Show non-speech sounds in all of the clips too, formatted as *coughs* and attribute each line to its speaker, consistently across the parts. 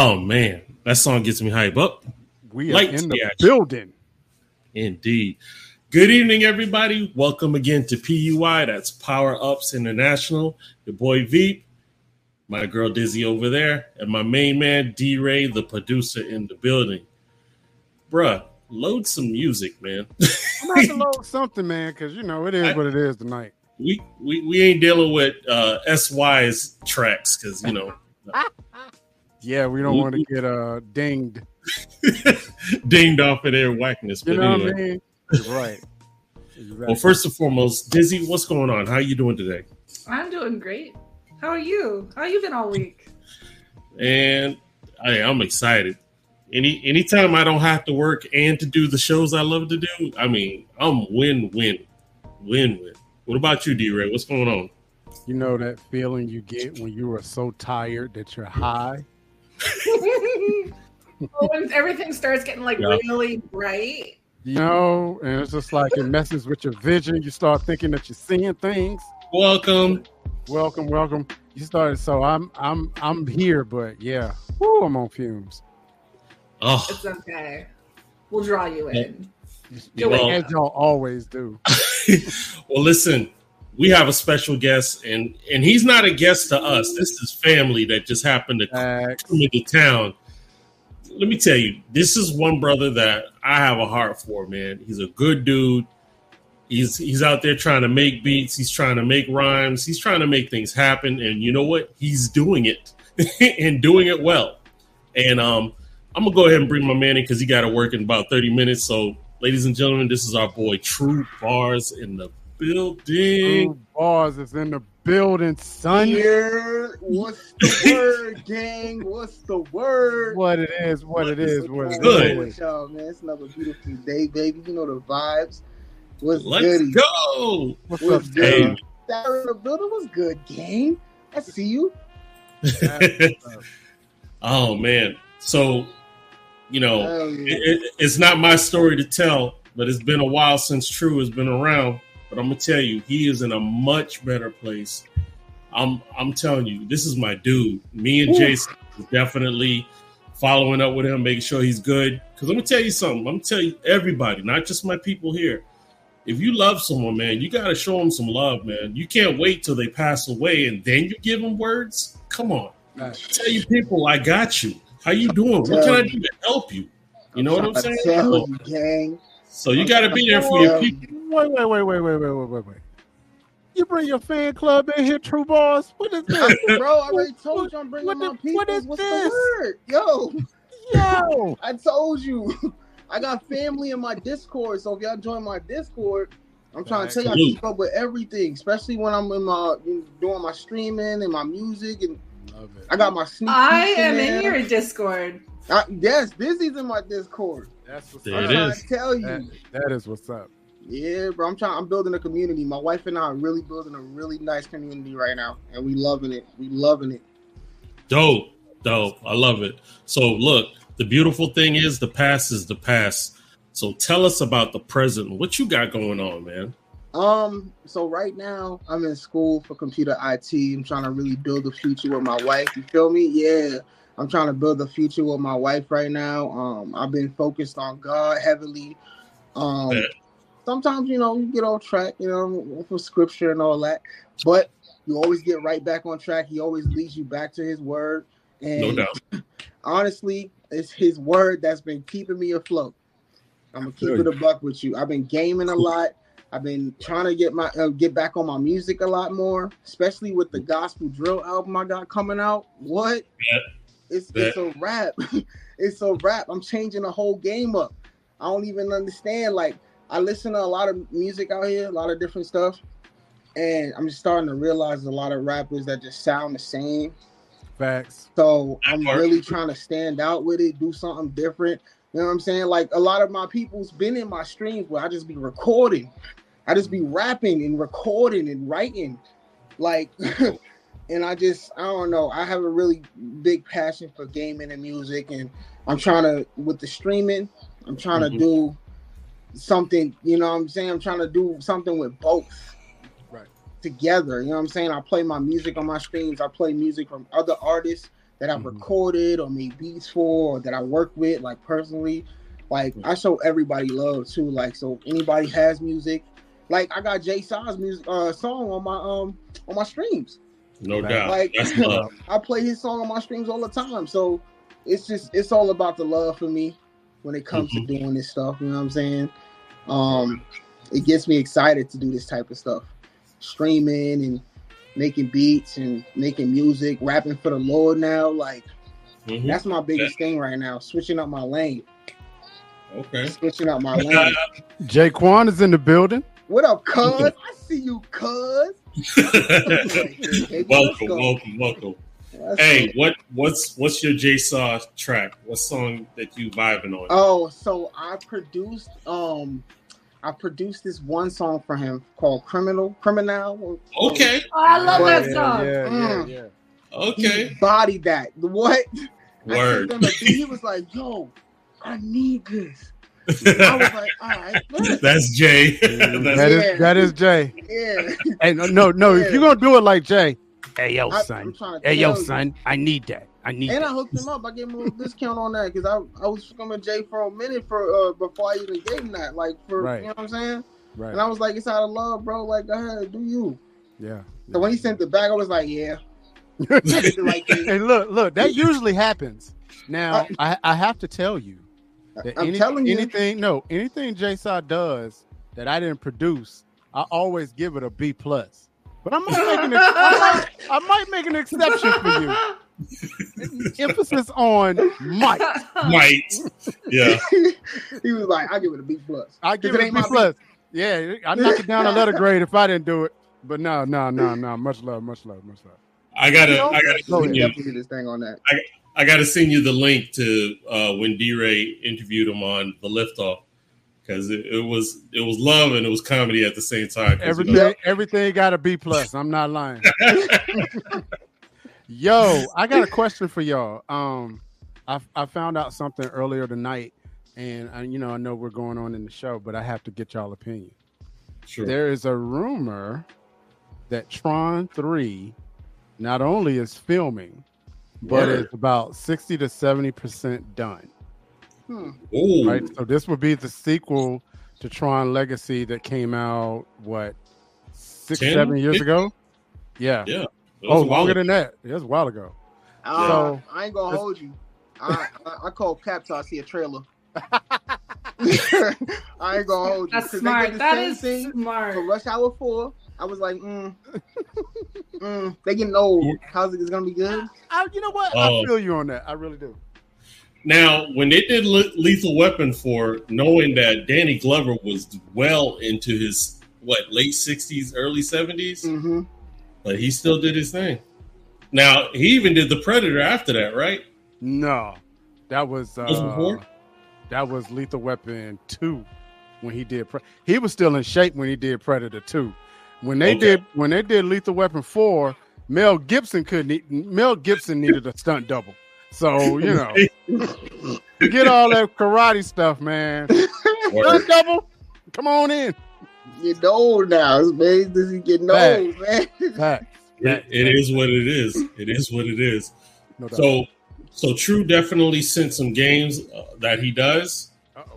Speaker 1: Oh man, that song gets me hype up.
Speaker 2: We are Lights in the action. building.
Speaker 1: Indeed. Good evening, everybody. Welcome again to PUI. That's Power Ups International. Your boy Veep, my girl Dizzy over there, and my main man D Ray, the producer in the building. Bruh, load some music, man.
Speaker 2: I'm gonna to load *laughs* something, man, because you know it is I, what it is tonight.
Speaker 1: We we, we ain't dealing with uh SY's tracks because you know. *laughs*
Speaker 2: yeah, we don't want to get uh dinged. *laughs*
Speaker 1: dinged off of their whackness.
Speaker 2: You know anyway. what I mean? *laughs* right.
Speaker 1: Exactly. Well, first and foremost, Dizzy, what's going on? How are you doing today?
Speaker 3: I'm doing great. How are you? How you been all week?
Speaker 1: And I, I'm excited. Any anytime I don't have to work and to do the shows I love to do, I mean, I'm win win, win win. What about you, D Ray? What's going on?
Speaker 2: You know that feeling you get when you are so tired that you're high. *laughs*
Speaker 3: when everything starts getting like yeah. really bright
Speaker 2: you know, and it's just like it messes with your vision. You start thinking that you're seeing things.
Speaker 1: Welcome,
Speaker 2: welcome, welcome. You started, so I'm, I'm, I'm here, but yeah, whoo, I'm on fumes.
Speaker 3: Oh, it's okay. We'll draw you in.
Speaker 2: well, as y'all always do. *laughs*
Speaker 1: well, listen, we have a special guest, and and he's not a guest to us. This is family that just happened to come into town let me tell you, this is one brother that I have a heart for, man. He's a good dude. He's he's out there trying to make beats. He's trying to make rhymes. He's trying to make things happen. And you know what? He's doing it *laughs* and doing it well. And um, I'm gonna go ahead and bring my man in because he got to work in about 30 minutes. So, ladies and gentlemen, this is our boy True Bars in the building. True
Speaker 2: Bars is in the building, son.
Speaker 4: Here, what's the word, *laughs* gang? What's the word?
Speaker 2: What it is, what, what it is, what
Speaker 1: it good.
Speaker 4: is. Y'all, man, it's another beautiful day, baby. You know the vibes.
Speaker 1: What's Let's goody? go.
Speaker 2: What's, what's up, good?
Speaker 4: Sarah in the building was good, gang. I see you. *laughs*
Speaker 1: oh man, so you know, yeah. it, it, it's not my story to tell, but it's been a while since True has been around. But I'm gonna tell you, he is in a much better place. I'm I'm telling you, this is my dude. Me and Ooh. Jason definitely following up with him, making sure he's good. Because I'm gonna tell you something. I'm gonna tell you everybody, not just my people here. If you love someone, man, you gotta show them some love, man. You can't wait till they pass away and then you give them words. Come on, tell you people, I got you. How you doing? What can I do to help you? You know what I'm saying?
Speaker 4: You, gang.
Speaker 1: So you got to be there for your people.
Speaker 2: Wait, wait, wait, wait, wait, wait, wait, wait, wait. You bring your fan club in here, True Boss. What is this, *laughs*
Speaker 4: bro? I already told you I'm bringing what my people. What is What's this? the word, yo?
Speaker 2: Yo, *laughs*
Speaker 4: I told you. *laughs* I got family in my Discord, so if y'all join my Discord, I'm trying to tell you I keep up with everything, especially when I'm in my doing my streaming and my music, and I love it. I got my
Speaker 3: sneak. I am in, in your Discord.
Speaker 4: I, yes, Dizzy's in my Discord.
Speaker 2: That's what's
Speaker 1: there up. I'm
Speaker 4: to tell you.
Speaker 2: That, that is what's up.
Speaker 4: Yeah, bro. I'm trying. I'm building a community. My wife and I are really building a really nice community right now, and we loving it. We loving it.
Speaker 1: Dope, dope. I love it. So look, the beautiful thing is the past is the past. So tell us about the present. What you got going on, man?
Speaker 4: Um, so right now I'm in school for computer IT. I'm trying to really build a future with my wife. You feel me? Yeah. I'm trying to build a future with my wife right now. Um, I've been focused on God heavily. Um, sometimes you know you get off track, you know, for scripture and all that, but you always get right back on track. He always leads you back to His word, and
Speaker 1: no doubt. *clears throat*
Speaker 4: honestly, it's His word that's been keeping me afloat. I'm gonna keep it a buck with you. I've been gaming a lot. I've been trying to get my uh, get back on my music a lot more, especially with the gospel drill album I got coming out. What?
Speaker 1: Yeah.
Speaker 4: It's it's a rap. *laughs* it's a rap. I'm changing the whole game up. I don't even understand. Like I listen to a lot of music out here, a lot of different stuff, and I'm just starting to realize a lot of rappers that just sound the same.
Speaker 2: Facts.
Speaker 4: So I'm really trying to stand out with it, do something different. You know what I'm saying? Like a lot of my people's been in my streams where I just be recording. I just be rapping and recording and writing. Like *laughs* and I just I don't know. I have a really big passion for gaming and music and I'm trying to with the streaming, I'm trying mm-hmm. to do something, you know what I'm saying? I'm trying to do something with both
Speaker 2: right
Speaker 4: together. You know what I'm saying? I play my music on my streams, I play music from other artists that I've mm-hmm. recorded or made beats for or that I work with, like personally. Like I show everybody love too. Like so, if anybody has music, like I got Jay Saw's music uh, song on my um on my streams.
Speaker 1: No doubt.
Speaker 4: Like *laughs* I play his song on my streams all the time. So it's just it's all about the love for me when it comes mm-hmm. to doing this stuff. You know what I'm saying? Um, it gets me excited to do this type of stuff, streaming and making beats and making music, rapping for the Lord now. Like mm-hmm. that's my biggest yeah. thing right now. Switching up my lane.
Speaker 1: Okay.
Speaker 4: Switching up my *laughs* lane.
Speaker 2: Jay Quan is in the building.
Speaker 4: What up, cuz? I see you, cuz. *laughs*
Speaker 1: welcome, welcome, welcome. hey, what what's what's your Jay Saw track? What song that you vibing on?
Speaker 4: Oh, so I produced um I produced this one song for him called Criminal Criminal.
Speaker 1: Okay.
Speaker 3: Oh, I love but, that song.
Speaker 2: Yeah, yeah, yeah,
Speaker 1: yeah. Okay.
Speaker 4: He bodied that. What?
Speaker 1: Word.
Speaker 4: he was like, yo, I need this. I was like, all right. *laughs*
Speaker 1: That's Jay. *laughs*
Speaker 2: that is
Speaker 4: yeah.
Speaker 2: that is Jay.
Speaker 4: Yeah.
Speaker 2: Hey, no, no, no. Yeah. If you're gonna do it like Jay, hey yo,
Speaker 4: I,
Speaker 2: son. Hey yo, you. son. I need that. I need.
Speaker 4: And
Speaker 2: that.
Speaker 4: I hooked him up. I gave him a little discount on that because I I was fucking with Jay for a minute for uh before I even gave him that. Like for right. you know what I'm saying.
Speaker 2: Right.
Speaker 4: And I was like, it's out of love, bro. Like, go ahead, do you.
Speaker 2: Yeah.
Speaker 4: So when he sent it back, I was like, yeah. *laughs*
Speaker 2: hey, look, look, that usually happens. Now, I, I have to tell you,
Speaker 4: I'm any, telling you,
Speaker 2: anything. No, anything Jay Saw does that I didn't produce, I always give it a B plus. But I might make an, I might, I might make an exception for you. *laughs* *laughs* Emphasis on might. *laughs*
Speaker 1: Might. Yeah. *laughs*
Speaker 4: he was like, I give it a B plus.
Speaker 2: I give it, it a B plus. Yeah, I knock it down a letter grade if I didn't do it. But no, no, no, no. Much love, much love, much love.
Speaker 1: I gotta, I gotta.
Speaker 4: Go ahead, this thing on that.
Speaker 1: I, I got to send you the link to uh, when D Ray interviewed him on the liftoff because it, it, was it was love and it was comedy at the same time.
Speaker 2: Everything you know, everything got a B plus. I'm not lying. Yo, I got a *laughs* question for y'all. Um, I I found out something earlier tonight, and I, you know I know we're going on in the show, but I have to get y'all opinion.
Speaker 1: Sure.
Speaker 2: There is a rumor that Tron Three not only is filming but Word. it's about 60 to 70 percent done.
Speaker 4: Hmm.
Speaker 2: Right. So this would be the sequel to Tron Legacy that came out what six, Ten? seven years ago. Yeah.
Speaker 1: Yeah.
Speaker 2: Oh, longer than that. It was a while ago.
Speaker 4: Uh, so, I ain't gonna hold you. I, I, I call Cap till I see a trailer. *laughs* I ain't gonna hold you.
Speaker 3: That's smart. That is smart.
Speaker 4: For Rush Hour Four, I was like, mm, mm, they getting old. How's it gonna be good?
Speaker 2: I, you know what? I um, feel you on that. I really do.
Speaker 1: Now, when they did Lethal Weapon four knowing that Danny Glover was well into his what late sixties, early 70s
Speaker 4: mm-hmm.
Speaker 1: But he still did his thing. Now he even did the Predator after that, right?
Speaker 2: No, that was uh, that was Lethal Weapon two when he did. Pre- he was still in shape when he did Predator two. When they okay. did when they did Lethal Weapon four, Mel Gibson couldn't. Mel Gibson needed a stunt double. So you know, *laughs* get all that karate stuff, man. Stunt double, come on in.
Speaker 4: Getting old now, man. This is getting Fact. old, man.
Speaker 2: Fact.
Speaker 1: It, it is what it is. It is what it is. No so, so True definitely sent some games uh, that he does.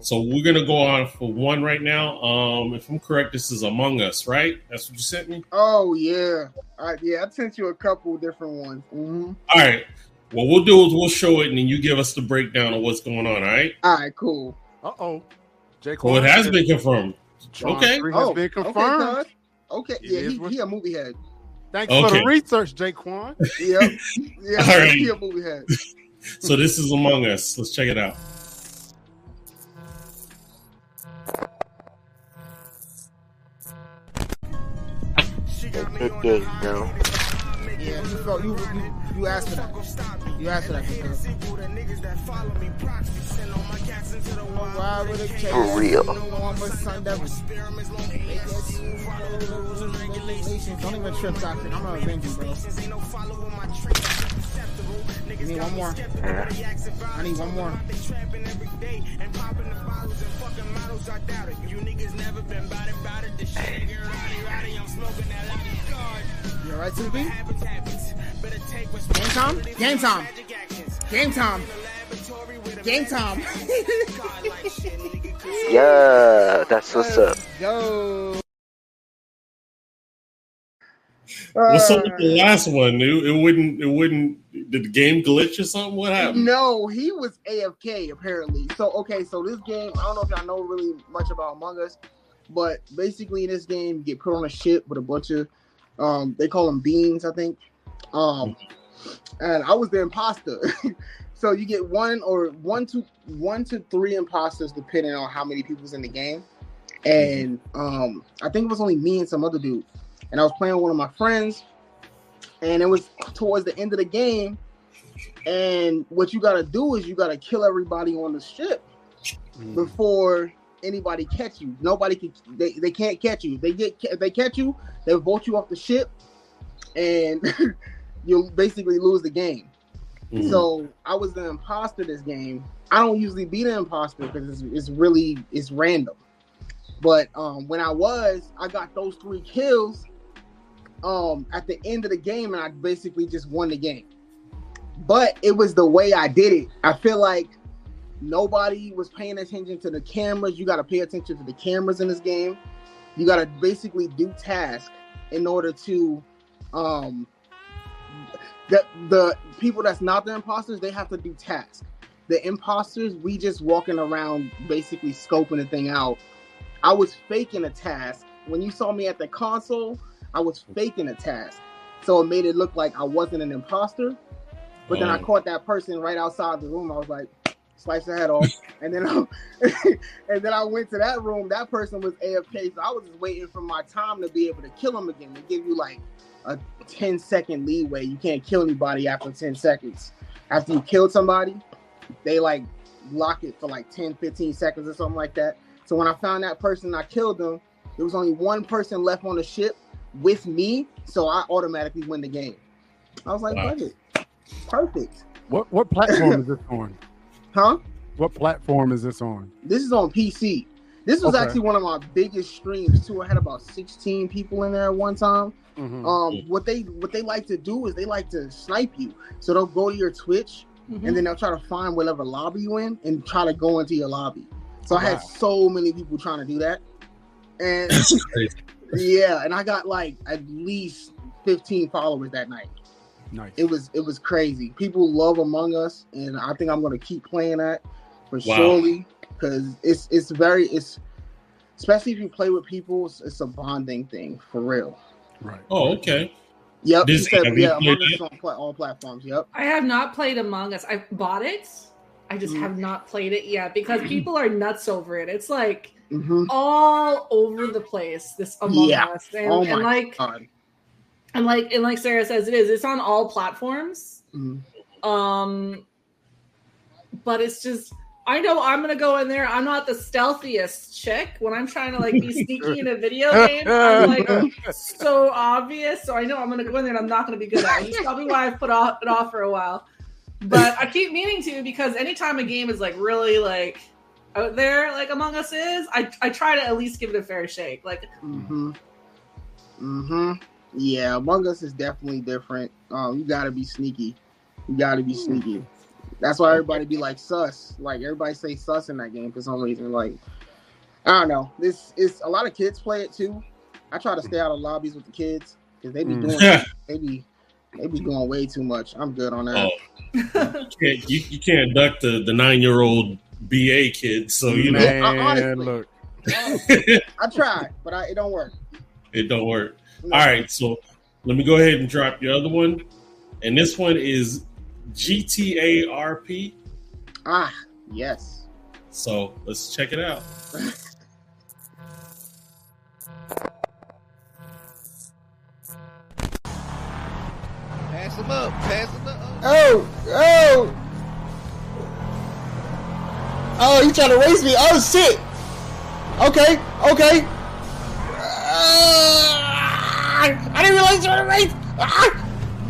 Speaker 1: So we're gonna go on for one right now. Um, if I'm correct, this is Among Us, right? That's what you sent me.
Speaker 4: Oh yeah, uh, yeah. I sent you a couple different ones. Mm-hmm.
Speaker 1: All right. What we'll do is we'll show it, and then you give us the breakdown of what's going on. All right.
Speaker 4: All right. Cool.
Speaker 2: Uh oh.
Speaker 1: Jake. Well, it has been confirmed.
Speaker 2: John okay. Has oh, been confirmed.
Speaker 4: Okay. okay. Yeah, he, he a movie head.
Speaker 2: Thanks okay. for the research, Jaquan.
Speaker 4: yep. *laughs* Yeah. *laughs* All right. He a movie head. *laughs*
Speaker 1: so this is Among Us. Let's check it out.
Speaker 5: good day, bro.
Speaker 4: Yeah, you, felt, you, you, you asked for that. You asked for that.
Speaker 5: For real.
Speaker 4: Don't even trip, doctor. I'm gonna avenge you, bro. Give me one more. I need one more. You niggas never been about it, it. The shit get rowdy, rowdy. I'm smoking that you alright, 2B? Game time. Game time. Game time. Game time. *laughs*
Speaker 5: yeah, that's what's up.
Speaker 4: Go.
Speaker 1: What's up with the last one, dude? It wouldn't. It wouldn't. Did the game glitch or something? What happened?
Speaker 4: No, he was AFK apparently. So okay, so this game, I don't know if y'all know really much about Among Us, but basically in this game, you get put on a ship with a bunch of, um, they call them beans, I think, um, and I was the imposter. *laughs* so you get one or one to one to three imposters depending on how many people's in the game, and um, I think it was only me and some other dude and I was playing with one of my friends, and it was towards the end of the game. And what you gotta do is you gotta kill everybody on the ship mm. before anybody catch you. Nobody can they, they can't catch you. If they get if they catch you, they vote you off the ship, and *laughs* you'll basically lose the game. Mm. So I was the imposter this game. I don't usually be the imposter because it's, it's really it's random. But um, when I was, I got those three kills, um at the end of the game and I basically just won the game. But it was the way I did it. I feel like nobody was paying attention to the cameras. You got to pay attention to the cameras in this game. You got to basically do tasks in order to um that the people that's not the imposters, they have to do tasks. The imposters, we just walking around basically scoping the thing out. I was faking a task. When you saw me at the console, I was faking a task. So it made it look like I wasn't an imposter. But then I oh. caught that person right outside the room. I was like, slice their head off. *laughs* and then I, *laughs* and then I went to that room. That person was AFK. So I was just waiting for my time to be able to kill him again. They give you like a 10 second leeway. You can't kill anybody after 10 seconds. After you killed somebody, they like lock it for like 10, 15 seconds or something like that. So when I found that person, I killed them. There was only one person left on the ship with me, so I automatically win the game. I was like, wow. perfect.
Speaker 2: What what platform *laughs* is this on?
Speaker 4: Huh?
Speaker 2: What platform is this on?
Speaker 4: This is on PC. This was okay. actually one of my biggest streams too. I had about 16 people in there at one time. Mm-hmm. Um, what they what they like to do is they like to snipe you. So they'll go to your Twitch mm-hmm. and then they'll try to find whatever lobby you in and try to go into your lobby. So wow. I had so many people trying to do that. And *laughs* yeah, and I got like at least 15 followers that night. Nice. It was it was crazy. People love Among Us, and I think I'm gonna keep playing that for wow. surely because it's it's very it's especially if you play with people, it's, it's a bonding thing for real.
Speaker 2: Right.
Speaker 1: Oh, okay.
Speaker 4: Yep. This, said, yeah, Among Us on all platforms. Yep.
Speaker 3: I have not played Among Us. I bought it. I just mm. have not played it yet because people are nuts over it. It's like mm-hmm. all over the place. This Among yeah. Us, and, oh and like, God. and like, and like Sarah says, it is. It's on all platforms. Mm-hmm. Um, but it's just. I know I'm gonna go in there. I'm not the stealthiest chick when I'm trying to like be *laughs* sneaky in a video game. I'm *laughs* like so obvious. So I know I'm gonna go in there and I'm not gonna be good at it. It's probably why I've put off, it off for a while. But I keep meaning to because anytime a game is like really like out there like Among Us is, I I try to at least give it a fair shake. Like,
Speaker 4: mm-hmm, mm-hmm. Yeah, Among Us is definitely different. Um, you gotta be sneaky. You gotta be sneaky. That's why everybody be like sus. Like everybody say sus in that game for some reason. Like I don't know. This is a lot of kids play it too. I try to stay out of lobbies with the kids because they be mm. doing *laughs* they be they be doing way too much. I'm good on that. Oh.
Speaker 1: you, can't, you, you, can't duck the, the nine year old BA kid. So you Man, know, honestly,
Speaker 2: look,
Speaker 4: I tried, but I, it don't work.
Speaker 1: It don't work. No. All right, so let me go ahead and drop your other one, and this one is GTA RP.
Speaker 4: Ah, yes.
Speaker 1: So let's check it out.
Speaker 6: Pass them up. Pass them up.
Speaker 4: Oh, oh. Oh, you trying to race me? Oh shit. Okay, okay. Uh, I didn't realize you were trying to race. Ah.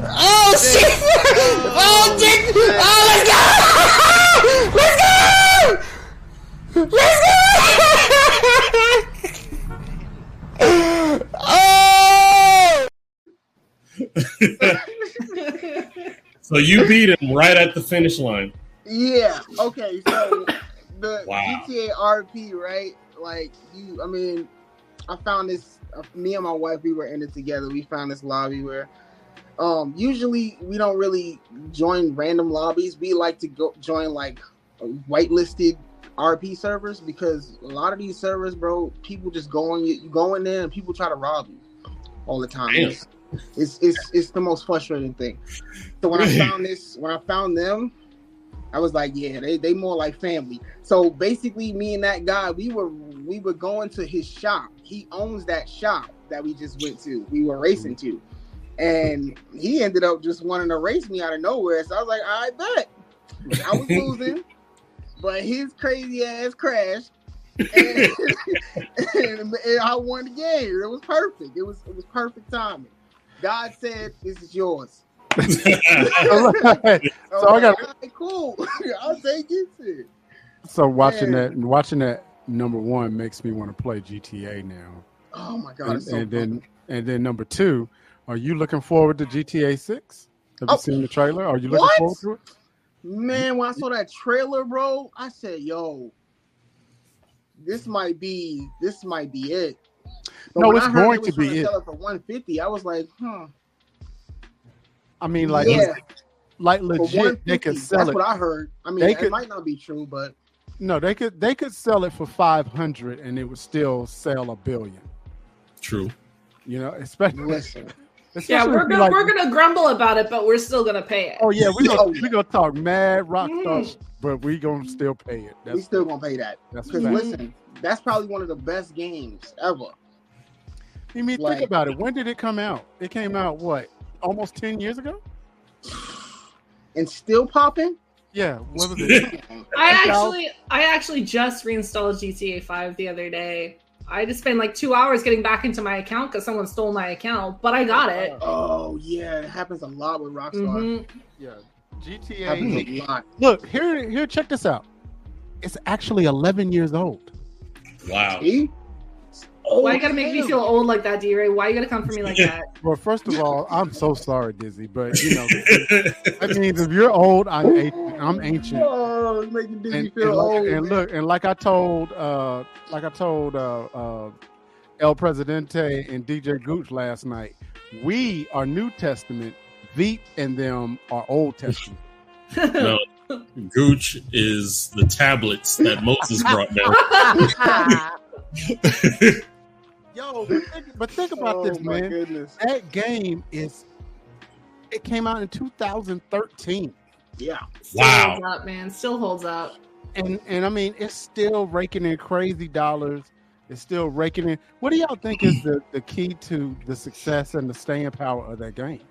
Speaker 4: Oh shit! Oh shit! *laughs* *laughs* Oh, let's go! Let's go! Let's go! oh!
Speaker 1: So you beat him right at the finish line.
Speaker 4: Yeah. Okay. So the *coughs* wow. GTA RP, right? Like you, I mean, I found this. Uh, me and my wife, we were in it together. We found this lobby where, um, usually we don't really join random lobbies. We like to go join like whitelisted RP servers because a lot of these servers, bro, people just go on you, you go in there and people try to rob you all the time. It's, it's, it's it's the most frustrating thing. So when I *laughs* found this, when I found them, I was like, yeah, they they more like family. So basically, me and that guy, we were we were going to his shop. He owns that shop that we just went to. We were racing to, and he ended up just wanting to race me out of nowhere. So I was like, I bet. I was losing *laughs* but his crazy ass crashed. and, *laughs* and, and, I won the game. It was perfect. It was it was perfect timing. God said, "This is yours." *laughs* so I got right, cool. *laughs* I'll take it.
Speaker 2: So watching Man. that watching that number one makes me want to play GTA now.
Speaker 4: Oh my god!
Speaker 2: And, so and then and then number two, are you looking forward to GTA Six? Have oh, you seen the trailer? Are you looking what? forward to it?
Speaker 4: Man, when I saw that trailer, bro, I said, "Yo, this might be this might be it."
Speaker 2: But no, it's going to be it.
Speaker 4: for 150, I was like, "Huh."
Speaker 2: I mean, like, yeah. like legit, they could sell
Speaker 4: that's
Speaker 2: it.
Speaker 4: That's what I heard. I mean, they it could, might not be true, but
Speaker 2: no, they could they could sell it for 500 and it would still sell a billion.
Speaker 1: True.
Speaker 2: You know, especially listen
Speaker 3: yeah, we're gonna like, we're gonna grumble about it, but we're still gonna pay it.
Speaker 2: Oh yeah, we gonna *laughs* we gonna talk mad rock mm. but we gonna still pay it.
Speaker 4: That's we still gonna pay that. Because listen, that's probably one of the best games ever.
Speaker 2: You mean like, think about it. When did it come out? It came out what? Almost ten years ago.
Speaker 4: And still popping.
Speaker 2: Yeah, what was it? *laughs*
Speaker 3: I actually I actually just reinstalled GTA 5 the other day I just spent like two hours getting back into my account because someone stole my account, but I got it.
Speaker 4: Oh yeah, it happens a lot with Rockstar. Mm-hmm.
Speaker 2: Yeah, GTA. Look here, here. Check this out. It's actually 11 years old.
Speaker 1: Wow.
Speaker 3: See? Why you gotta make me feel old like that, D Ray? Why you gotta come for me like that? *laughs*
Speaker 2: Well, first of all, I'm so sorry, Dizzy, but you know that means if you're old, I'm ancient. I'm ancient.
Speaker 4: Oh, making Dizzy
Speaker 2: and,
Speaker 4: feel
Speaker 2: and
Speaker 4: old.
Speaker 2: And look, and like I told, uh, like I told uh, uh, El Presidente and DJ Gooch last night, we are New Testament. Veep and them are Old Testament. *laughs*
Speaker 1: no, Gooch is the tablets that Moses brought
Speaker 2: down. *laughs* Yo, but think, but think about oh, this, man. Goodness. That game is it came out in 2013.
Speaker 4: Yeah.
Speaker 3: Still wow. Holds up, man. Still holds up.
Speaker 2: And and I mean, it's still raking in crazy dollars. It's still raking in. What do y'all think is the, the key to the success and the staying power of that game?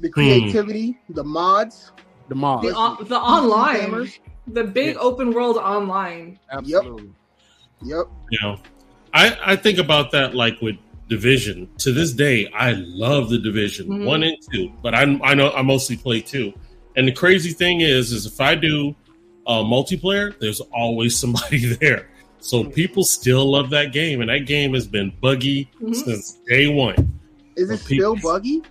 Speaker 4: The creativity, hmm. the mods,
Speaker 2: the mods,
Speaker 3: the, uh, the online, the big yeah. open world online.
Speaker 2: Absolutely.
Speaker 4: Yep.
Speaker 1: yep. You know, I, I think about that like with division. To this day, I love the division mm-hmm. one and two, but I I know I mostly play two. And the crazy thing is, is if I do uh, multiplayer, there's always *laughs* somebody there. So mm-hmm. people still love that game, and that game has been buggy mm-hmm. since day one.
Speaker 4: Is it still buggy?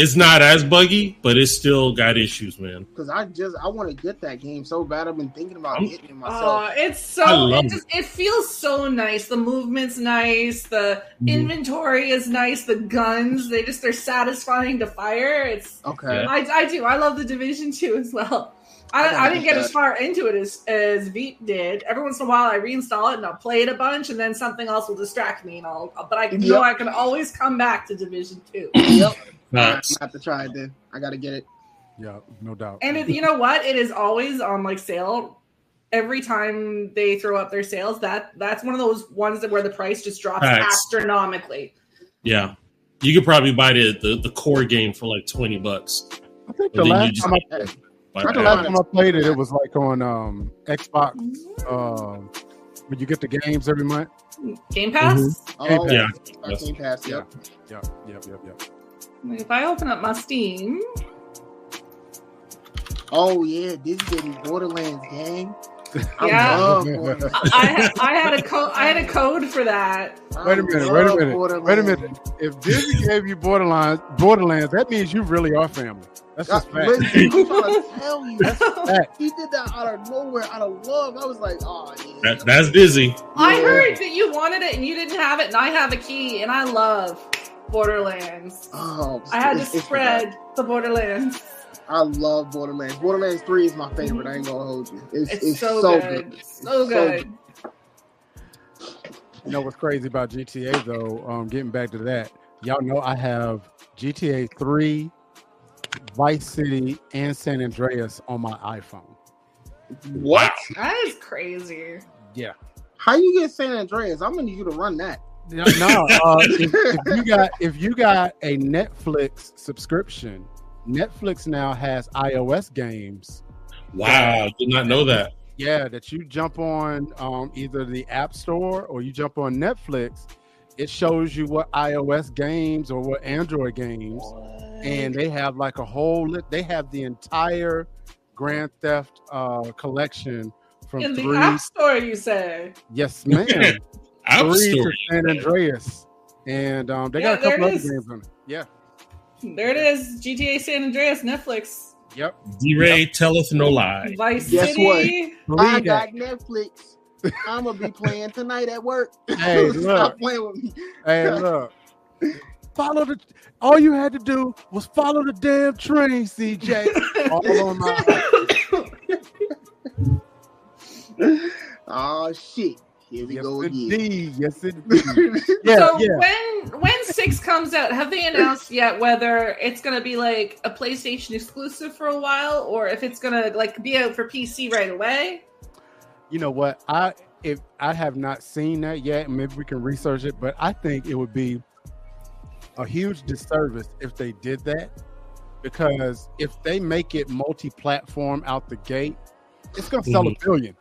Speaker 1: It's not as buggy, but it's still got issues, man.
Speaker 4: Because I just I want to get that game so bad. I've been thinking about I'm, getting it myself.
Speaker 3: Oh, it's so it, just, it. it feels so nice. The movement's nice. The mm-hmm. inventory is nice. The guns they just they're satisfying to fire. It's
Speaker 4: okay.
Speaker 3: I, I do. I love the division too as well. I, I, didn't get that. as far into it as as Veep did. Every once in a while, I reinstall it and I'll play it a bunch, and then something else will distract me, and I'll. But I yep. know I can always come back to Division Two.
Speaker 4: Yep. I have to try it then. I got to get it.
Speaker 2: Yeah, no doubt.
Speaker 3: And it, you know what? It is always on like sale. Every time they throw up their sales, that that's one of those ones that where the price just drops astronomically.
Speaker 1: Yeah, you could probably buy the, the, the core game for like twenty bucks.
Speaker 2: I think the last time I, I think the last time I played it, it was like on um, Xbox. Um, when you get the games every month.
Speaker 3: Game Pass.
Speaker 4: Mm-hmm. Game oh, Pass. yeah. Game Pass. Yep.
Speaker 2: Yep. Yep. Yep. Yep.
Speaker 3: If I open up my Steam.
Speaker 4: Oh yeah, this is getting Borderlands gang.
Speaker 3: yeah, *laughs* I, I had a code. I had a code for that.
Speaker 2: Wait a minute. Wait a minute. Wait a minute. If Dizzy gave you Borderlands, Borderlands, that means you really are family. That's just fact. I'm trying *laughs* to
Speaker 4: tell you. That's *laughs* He did that out of nowhere, out of love. I was like, oh, yeah.
Speaker 1: that, that's Dizzy.
Speaker 3: I yeah. heard that you wanted it and you didn't have it, and I have a key, and I love Borderlands. Oh, I had to spread the Borderlands.
Speaker 4: I love Borderlands. Borderlands Three is my favorite. I ain't gonna hold you. It's, it's, it's so,
Speaker 3: so, good. good. So good. So
Speaker 2: good. You know what's crazy about GTA though? Um, getting back to that, y'all know I have GTA Three, Vice City, and San Andreas on my iPhone.
Speaker 4: What?
Speaker 3: That is crazy.
Speaker 2: Yeah.
Speaker 4: How you get San Andreas? I'm gonna need you to run that.
Speaker 2: No, no uh, if, if you got if you got a Netflix subscription Netflix now has iOS games.
Speaker 1: Wow, did not know that.
Speaker 2: Yeah, that you jump on um, either the App Store or you jump on Netflix. It shows you what iOS games or what Android games, what? and they have like a whole. They have the entire Grand Theft uh, collection from
Speaker 3: in
Speaker 2: three,
Speaker 3: the App Store. You say?
Speaker 2: Yes, ma'am. *laughs* App three Store, to San Andreas, and um, they yeah, got a couple other games on it. Yeah.
Speaker 3: There it is. GTA San Andreas, Netflix.
Speaker 2: Yep.
Speaker 1: D-Ray yep. telleth no lie.
Speaker 3: Vice Guess City.
Speaker 4: what? I got Netflix. I'm gonna be playing tonight at work. *laughs*
Speaker 2: Hey, *laughs* look. playing with me. Hey, *laughs* look. Follow the. All you had to do was follow the damn train, CJ. all on
Speaker 4: my. oh shit. Here we
Speaker 2: yes,
Speaker 4: go again.
Speaker 2: Indeed. Yes, *laughs* indeed. yeah,
Speaker 3: so yeah. when when six comes out, have they announced yet whether it's gonna be like a PlayStation exclusive for a while, or if it's gonna like be out for PC right away?
Speaker 2: You know what? I if I have not seen that yet, maybe we can research it. But I think it would be a huge disservice if they did that, because if they make it multi-platform out the gate, it's gonna sell mm-hmm. a billion.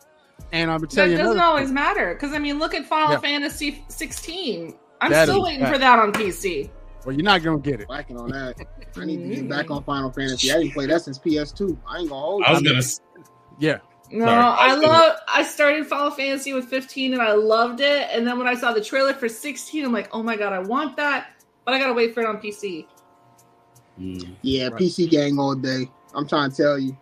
Speaker 2: And I'm telling
Speaker 3: you,
Speaker 2: that
Speaker 3: doesn't always matter because I mean, look at Final yeah. Fantasy 16. I'm that still waiting for that on PC.
Speaker 2: Well, you're not gonna get it.
Speaker 4: Backing on that. I need to get back on Final Fantasy. I didn't play that since PS2. I ain't gonna hold.
Speaker 1: I was gonna.
Speaker 2: Yeah.
Speaker 3: No, Sorry. I, I love. I started Final Fantasy with 15 and I loved it. And then when I saw the trailer for 16, I'm like, oh my god, I want that, but I gotta wait for it on PC.
Speaker 4: Mm. Yeah, right. PC gang all day. I'm trying to tell you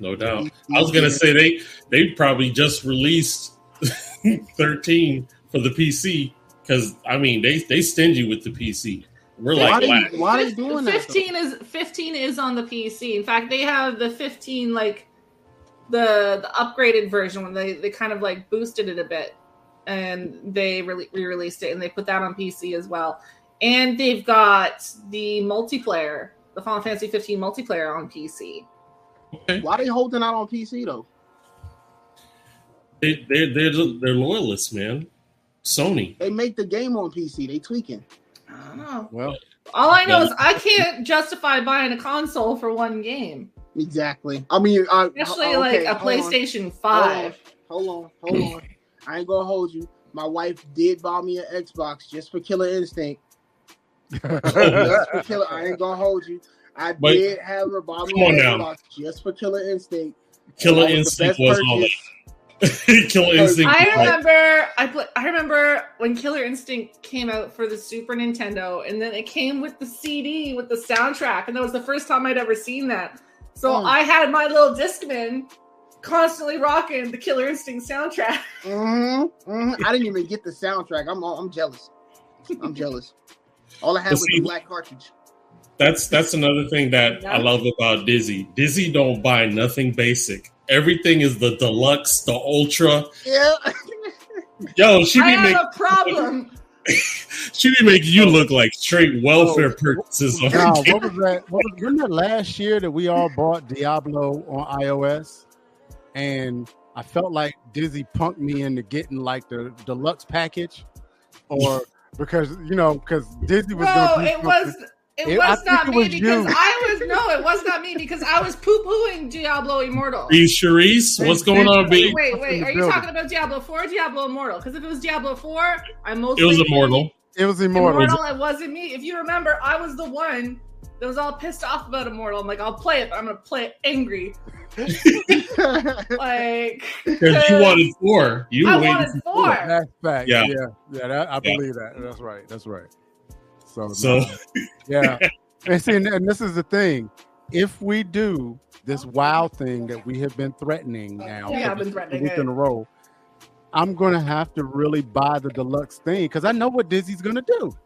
Speaker 1: no doubt. I was gonna say they they probably just released *laughs* 13 for the PC because I mean they they stingy with the PC. We're like,
Speaker 4: why, are, why are they doing
Speaker 3: 15 that? 15 is 15 is on the PC. In fact, they have the 15 like the the upgraded version when they they kind of like boosted it a bit and they re released it and they put that on PC as well. And they've got the multiplayer, the Final Fantasy 15 multiplayer on PC.
Speaker 4: Okay. Why are they holding out on PC though?
Speaker 1: They they they're they're loyalists, man. Sony.
Speaker 4: They make the game on PC. They tweaking.
Speaker 3: I don't know. Well, all I know well, is I can't justify buying a console for one game.
Speaker 4: Exactly. I mean, I,
Speaker 3: especially okay, like a PlayStation on. Five.
Speaker 4: Hold on, hold on, hold on. I ain't gonna hold you. My wife did buy me an Xbox just for Killer Instinct. *laughs* just for Killer, I ain't gonna hold you. I but, did have her buy me a just for Killer Instinct.
Speaker 1: Killer Instinct was, was all that. *laughs* Killer Instinct.
Speaker 3: I remember I put, I remember when Killer Instinct came out for the Super Nintendo, and then it came with the CD with the soundtrack, and that was the first time I'd ever seen that. So oh. I had my little Discman constantly rocking the Killer Instinct soundtrack.
Speaker 4: Mm-hmm, mm-hmm. I didn't even get the soundtrack. I'm I'm jealous. I'm jealous. All I had was the black cartridge
Speaker 1: that's that's another thing that I love about Dizzy. Dizzy don't buy nothing basic. Everything is the deluxe, the ultra.
Speaker 4: Yeah.
Speaker 1: Yo, she
Speaker 3: be making a problem. *laughs*
Speaker 1: she be making you look like straight welfare oh, purchases.
Speaker 2: Nah, what was that? What was, wasn't it last year that we all bought Diablo on iOS? And I felt like Dizzy punked me into getting like the deluxe package, or because you know, because Dizzy was.
Speaker 3: No, it was it, it was not me was because you. I was no, it was not me because I was poo pooing Diablo Immortal.
Speaker 1: Are you Sharice? What's going on,
Speaker 3: baby? Wait, wait, are you talking about Diablo Four, or Diablo Immortal? Because if it was Diablo Four, I most
Speaker 1: it was Immortal.
Speaker 2: It was Immortal.
Speaker 3: Immortal. It wasn't me. If you remember, I was the one that was all pissed off about Immortal. I'm like, I'll play it, but I'm gonna play it angry. *laughs* like
Speaker 1: because you wanted four. You
Speaker 3: I wanted four.
Speaker 2: That's fact. Yeah, yeah, yeah. That, I believe that. That's right. That's right. So,
Speaker 1: so
Speaker 2: no. *laughs* yeah. and see, and this is the thing. If we do this wow thing that we have been threatening now,
Speaker 3: yeah, I've been threatening
Speaker 2: week in a row, I'm gonna have to really buy the deluxe thing because I know what Dizzy's gonna do.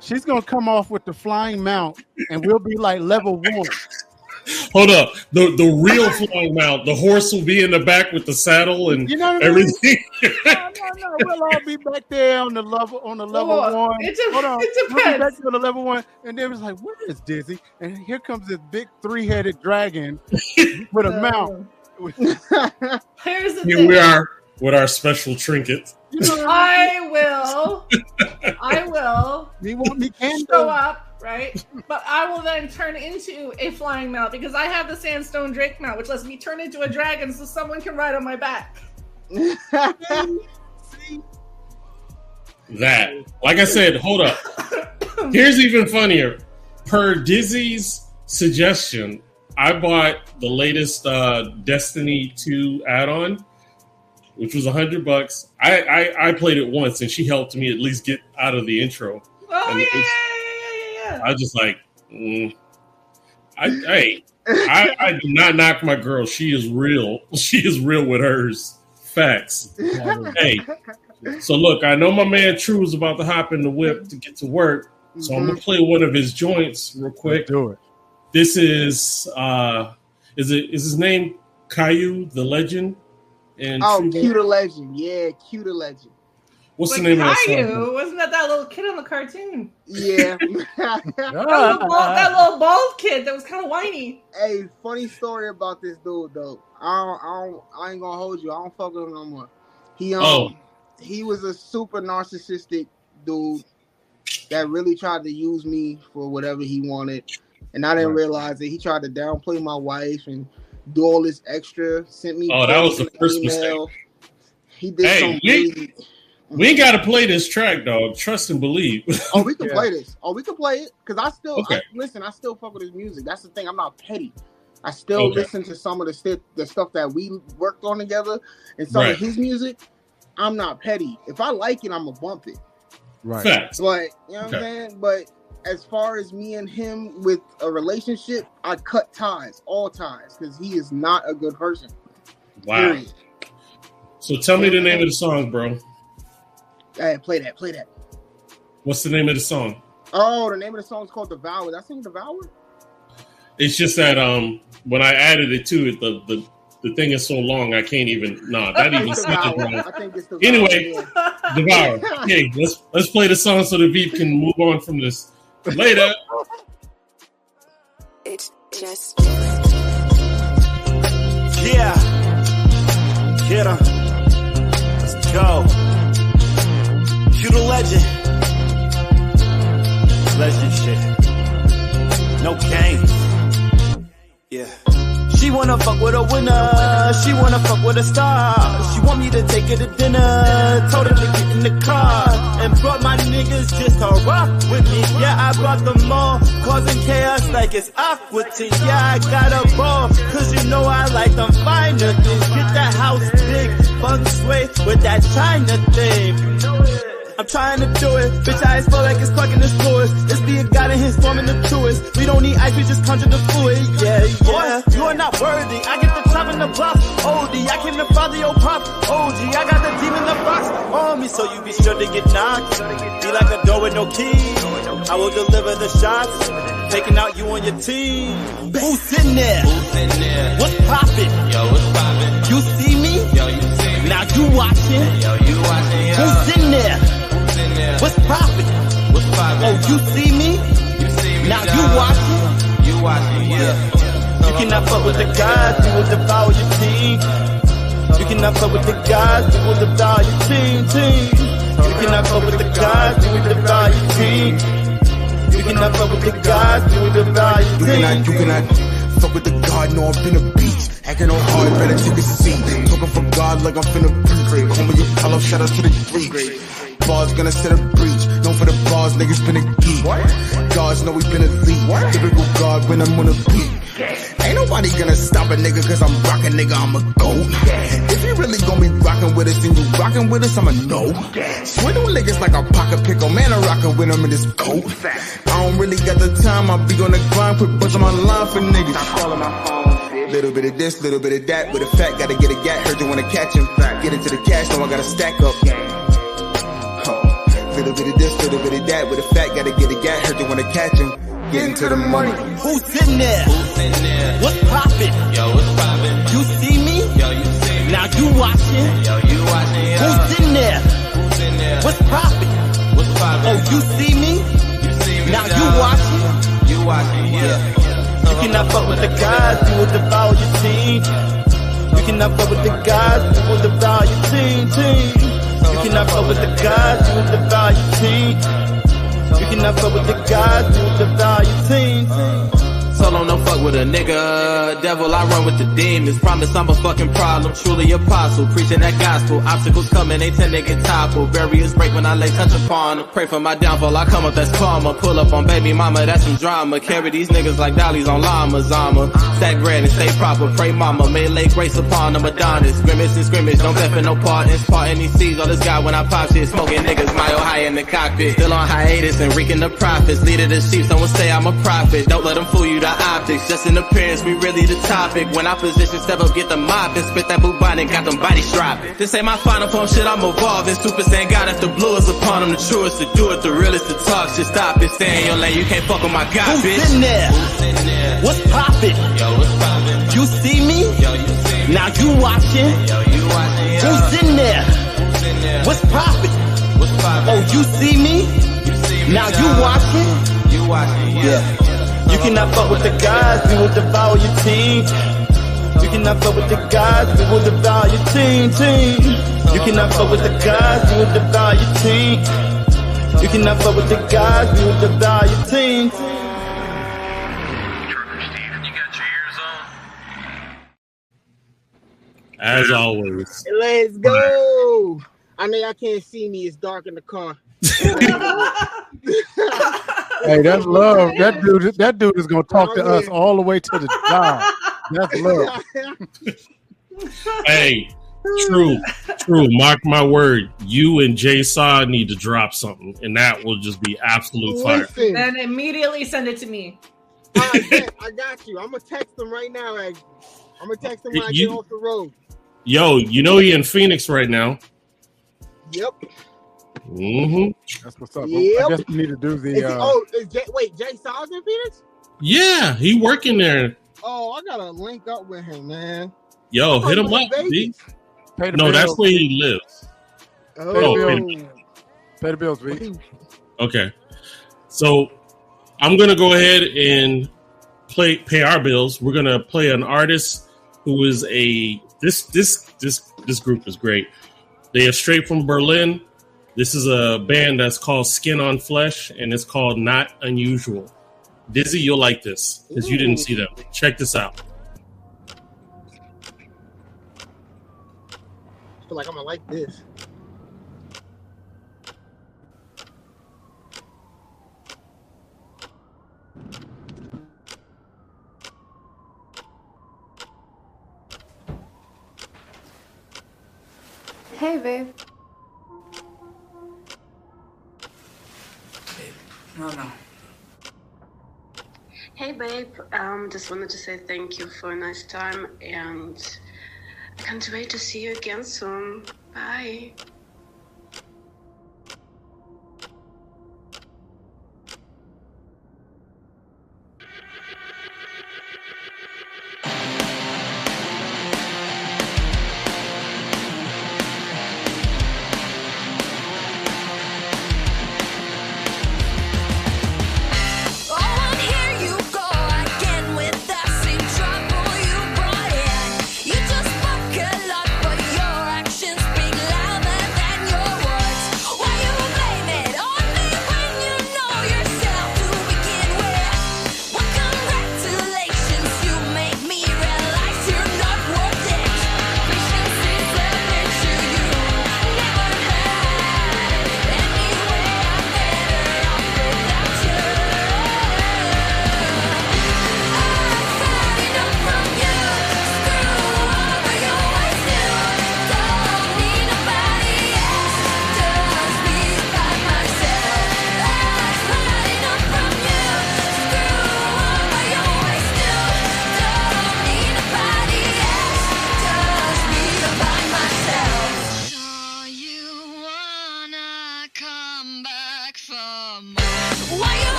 Speaker 2: She's gonna come off with the flying mount, and we'll be like level one.
Speaker 1: Hold up, the the real flying mount. The horse will be in the back with the saddle and
Speaker 2: you know
Speaker 1: everything.
Speaker 2: no, no, no. We'll all be back there on the level on the level
Speaker 3: oh,
Speaker 2: one.
Speaker 3: It, de- Hold on,
Speaker 2: it
Speaker 3: depends. We'll be back
Speaker 2: to the level one, and then it's like, where is Dizzy? And here comes this big three headed dragon *laughs* with a mount. *laughs*
Speaker 3: Here's the
Speaker 1: Here
Speaker 3: thing.
Speaker 1: we are with our special trinket.
Speaker 3: I will. I will. *laughs*
Speaker 2: Me want me can
Speaker 3: show up, right? But I will then turn into a flying mount because I have the sandstone drake mount, which lets me turn into a dragon, so someone can ride on my back. *laughs*
Speaker 1: that, like I said, hold up. *coughs* Here's even funnier. Per Dizzy's suggestion, I bought the latest uh, Destiny 2 add-on, which was a hundred bucks. I, I, I played it once, and she helped me at least get out of the intro.
Speaker 3: Oh
Speaker 1: And
Speaker 3: yeah, yeah.
Speaker 1: I was just like, mm. I hey, I, I do not knock my girl. She is real. *laughs* She is real with hers. Facts. *laughs* hey, so look, I know my man True is about to hop in the whip to get to work, so I'm gonna play one of his joints real quick.
Speaker 2: Do it.
Speaker 1: This is uh, is it is his name Caillou the Legend? And
Speaker 4: Oh,
Speaker 1: True-
Speaker 4: cue the legend. Yeah, cue the legend.
Speaker 1: What's
Speaker 3: Like
Speaker 1: the name of that
Speaker 3: Caillou,
Speaker 1: song?
Speaker 3: wasn't that that little kid on the cartoon?
Speaker 4: Yeah. *laughs*
Speaker 3: That little, bald, that little bald kid that was kind of whiny.
Speaker 4: hey, funny story about this dude though. I don't, I don't, I ain't gonna hold you. I don't fuck with him no more. He um,
Speaker 1: Oh.
Speaker 4: he was a super narcissistic dude that really tried to use me for whatever he wanted, and I didn't
Speaker 2: Right.
Speaker 4: realize that he tried to downplay my wife and do all this extra. Sent me.
Speaker 1: Oh, that was the first
Speaker 4: email. He did
Speaker 1: Hey,
Speaker 4: some
Speaker 1: we-
Speaker 4: really.
Speaker 1: We ain't got to play this track, dog. Trust and believe. *laughs*
Speaker 4: Oh, we can
Speaker 2: Yeah.
Speaker 4: play this. Oh, we can play it because I still
Speaker 1: Okay.
Speaker 4: I, listen. I still fuck with his music. That's the thing. I'm not petty. I still
Speaker 1: Okay.
Speaker 4: listen to some of the stuff, the stuff that we worked on together, and some
Speaker 1: Right.
Speaker 4: of his music. I'm not petty. If I like it, I'm gonna bump it.
Speaker 2: Right.
Speaker 1: Facts.
Speaker 4: But you know what I'm saying. But as far as me and him with a relationship, I cut ties, all ties, because he is not a good person.
Speaker 1: Wow.
Speaker 4: Period.
Speaker 1: So tell me the name of the song, bro.
Speaker 4: Hey, play that. Play that.
Speaker 1: What's the name of the song?
Speaker 4: Oh, the name of the song is called "Devour." That sing "Devour."
Speaker 1: It's just that um when I added it to it, the the, the thing is so long I can't even no, that even
Speaker 4: It's
Speaker 1: see it
Speaker 4: Devour.
Speaker 1: wrong.
Speaker 4: I think it's Devour.
Speaker 1: Anyway.
Speaker 4: yeah.
Speaker 1: Devour. Okay, let's let's play the song so the beep can move on from this. Later.
Speaker 7: It's just
Speaker 8: Yeah. Get him. Let's go. You the legend. Legend shit. No games. Yeah. She wanna fuck with a winner. She wanna fuck with a star. She want me to take her to dinner. Told her to get in the car. And brought my niggas just to rock with me. Yeah, I brought them all. Causing chaos like it's aqua. Yeah, I got a ball. Cause you know I like them finer things. Get that house big. Feng shui with that China thing. I'm trying to do it. Bitch, I just feel like it's plugging the scores. It's be a god in his form in the truest. We don't need ice, we just conjure the fluid. Yeah, yeah. You are not worthy. I get the top in the block. OD, I came to father your pop. OG, I got the demon in the box on me, so you be sure to get knocked. Be like a door with no key. I will deliver the shots. Taking out you on your team. Who's in there? What's poppin'?
Speaker 9: Yo, what's poppin'?
Speaker 8: You see me?
Speaker 9: Yo, you see me?
Speaker 8: Now you watching.
Speaker 9: Yo, you watching? Yo,
Speaker 8: Who's in there?
Speaker 9: There?
Speaker 8: What's poppin'?
Speaker 9: What's poppin'?
Speaker 8: Oh, you see me?
Speaker 9: you see me?
Speaker 8: Now
Speaker 9: dawg?
Speaker 8: you watching?
Speaker 9: You watching? Yeah.
Speaker 8: You cannot fuck with the gods, we will devour your team. You cannot fuck with the gods, we will devour your team, team. You cannot fuck with the gods, we will devour your team. You cannot fuck with the gods, we will devour your
Speaker 10: You cannot,
Speaker 8: team.
Speaker 10: you cannot fuck with the God, no, I've been a beast. Acting all hard, better take a seat. Talking for God like I'm finna preach. Call me Apollo, shout out to the Greeks. Bars gonna set a breach. No for the bars, niggas been a geek. Guards know we been elite. Typical guard when I'm on a beat. Ain't nobody gonna stop a nigga cause I'm rockin' nigga, I'm a goat. If you really gonna be rockin' with us and you rockin' with us, I'm a no. Swindle niggas like a pocket pickle, man, I'm rockin' with them in this coat. I don't really got the time, I be on the grind, put buzz on my line for niggas. Little bit of this, little bit of that, with a fat, gotta get a gat, heard you wanna catch him. Get into the cash, now I gotta stack up. Huh. Little bit of this, little bit of that, with a fat, gotta get a gat, heard you wanna catch him. Get into the money.
Speaker 8: Who's in there?
Speaker 9: Who's in there?
Speaker 8: What's poppin'?
Speaker 9: Yo, what's poppin'?
Speaker 8: You see me?
Speaker 9: Yo, you see me?
Speaker 8: Now you watching?
Speaker 9: Yo, you watching? yo.
Speaker 8: Who's in there?
Speaker 9: Who's in there?
Speaker 8: What's poppin'?
Speaker 9: What's poppin'?
Speaker 8: Oh, you see me?
Speaker 9: You see me?
Speaker 8: Now
Speaker 9: dog?
Speaker 8: you watching?
Speaker 9: You watching? Yeah.
Speaker 8: You cannot fuck with the guys, you will devour your team. You cannot fuck with the guys, you will devour your team, team. You cannot fuck with the guys, you will devour your team. You cannot fuck with the guys, you will devour your team,
Speaker 9: Solo no fuck with a nigga. Devil, I run with the demons. Promise I'm a fucking problem. Truly apostle. Preaching that gospel. Obstacles coming, they tend to get toppled. Barriers break when I lay touch upon them. Pray for my downfall. I come up, that's karma. Pull up on baby mama, that's some drama. Carry these niggas like dollies on llamas. I'ma stack bread and stay proper. Pray mama. May lay grace upon them. Adonis. Grimace and scrimmage. Don't for no partners. Part these seeds. All this guy when I pop shit. Smoking niggas. Mile high in the cockpit. Still on hiatus and reeking the profits. Leader the sheep. Someone say I'm a prophet. Don't let them fool you. The optics, just in appearance, we really the topic. When I position, step up, get the mop and spit that bubonic, got them body dropping. This ain't my final form shit, I'm evolving. Super Saiyan God if the blue is upon them, the truest to do it, the realest to talk. Shit, stop it, stay in your lane, you can't fuck with my God,
Speaker 8: Who's
Speaker 9: bitch.
Speaker 8: in there?
Speaker 9: Who's in there?
Speaker 8: What's poppin'?
Speaker 9: Yo, what's poppin'?
Speaker 8: You see me?
Speaker 9: Yo, you see me?
Speaker 8: Now you watching?
Speaker 9: Yo, you watching? Yo.
Speaker 8: Who's in there?
Speaker 9: Who's in there?
Speaker 8: What's poppin'?
Speaker 9: What's poppin'?
Speaker 8: Oh, you see me?
Speaker 9: You see me?
Speaker 8: Now you watching?
Speaker 9: You watching? Yeah.
Speaker 8: You cannot fuck with the guys, we will devour your team. You cannot fuck with the guys, we will devour your team, team. You cannot fuck with the guys, we will devour your team. You cannot fuck with the guys, we will devour your team.
Speaker 1: As always.
Speaker 4: Let's go. I know y'all can't see me. It's dark in the car.
Speaker 2: Hey, that's love. That dude, that dude is gonna talk to us all the way to the job. That's love.
Speaker 1: Hey, true, true. Mark my word. You and Jay Saw need to drop something, and that will just be absolute fire.
Speaker 4: Listen,
Speaker 3: Then immediately send it to me.
Speaker 4: I, I got you. I'm gonna text him right now. Ag. I'm gonna text him when I
Speaker 1: You-
Speaker 4: get off the road.
Speaker 1: Yo, you know he in Phoenix right now.
Speaker 4: Yep.
Speaker 1: Hmm
Speaker 2: That's what's up. I guess we need to do
Speaker 4: Is
Speaker 2: the.
Speaker 4: he-
Speaker 2: Uh,
Speaker 4: oh, is Jay, wait, Jay Styles in Phoenix?
Speaker 1: Yeah, he working there.
Speaker 4: Oh, I gotta link up with him, man.
Speaker 1: Yo,
Speaker 4: I
Speaker 1: hit him up.
Speaker 4: he was in
Speaker 1: B.
Speaker 4: Vegas.
Speaker 2: pay the
Speaker 1: No, that's where he lives.
Speaker 4: Oh,
Speaker 1: pay
Speaker 2: Pay the bills, V.
Speaker 1: Okay. So I'm gonna go ahead and play pay our bills. We're gonna play an artist who is a this this this this group is great. They are straight from Berlin. This is a band that's called Skin on Flesh, and it's called Not Unusual. Dizzy, you'll like this because you didn't see them. Check this out.
Speaker 4: I feel like I'm gonna like this.
Speaker 7: Hey, babe.
Speaker 11: No, no.
Speaker 12: Hey babe, um, just wanted to say thank you for a nice time and I can't wait to see you again soon. Bye.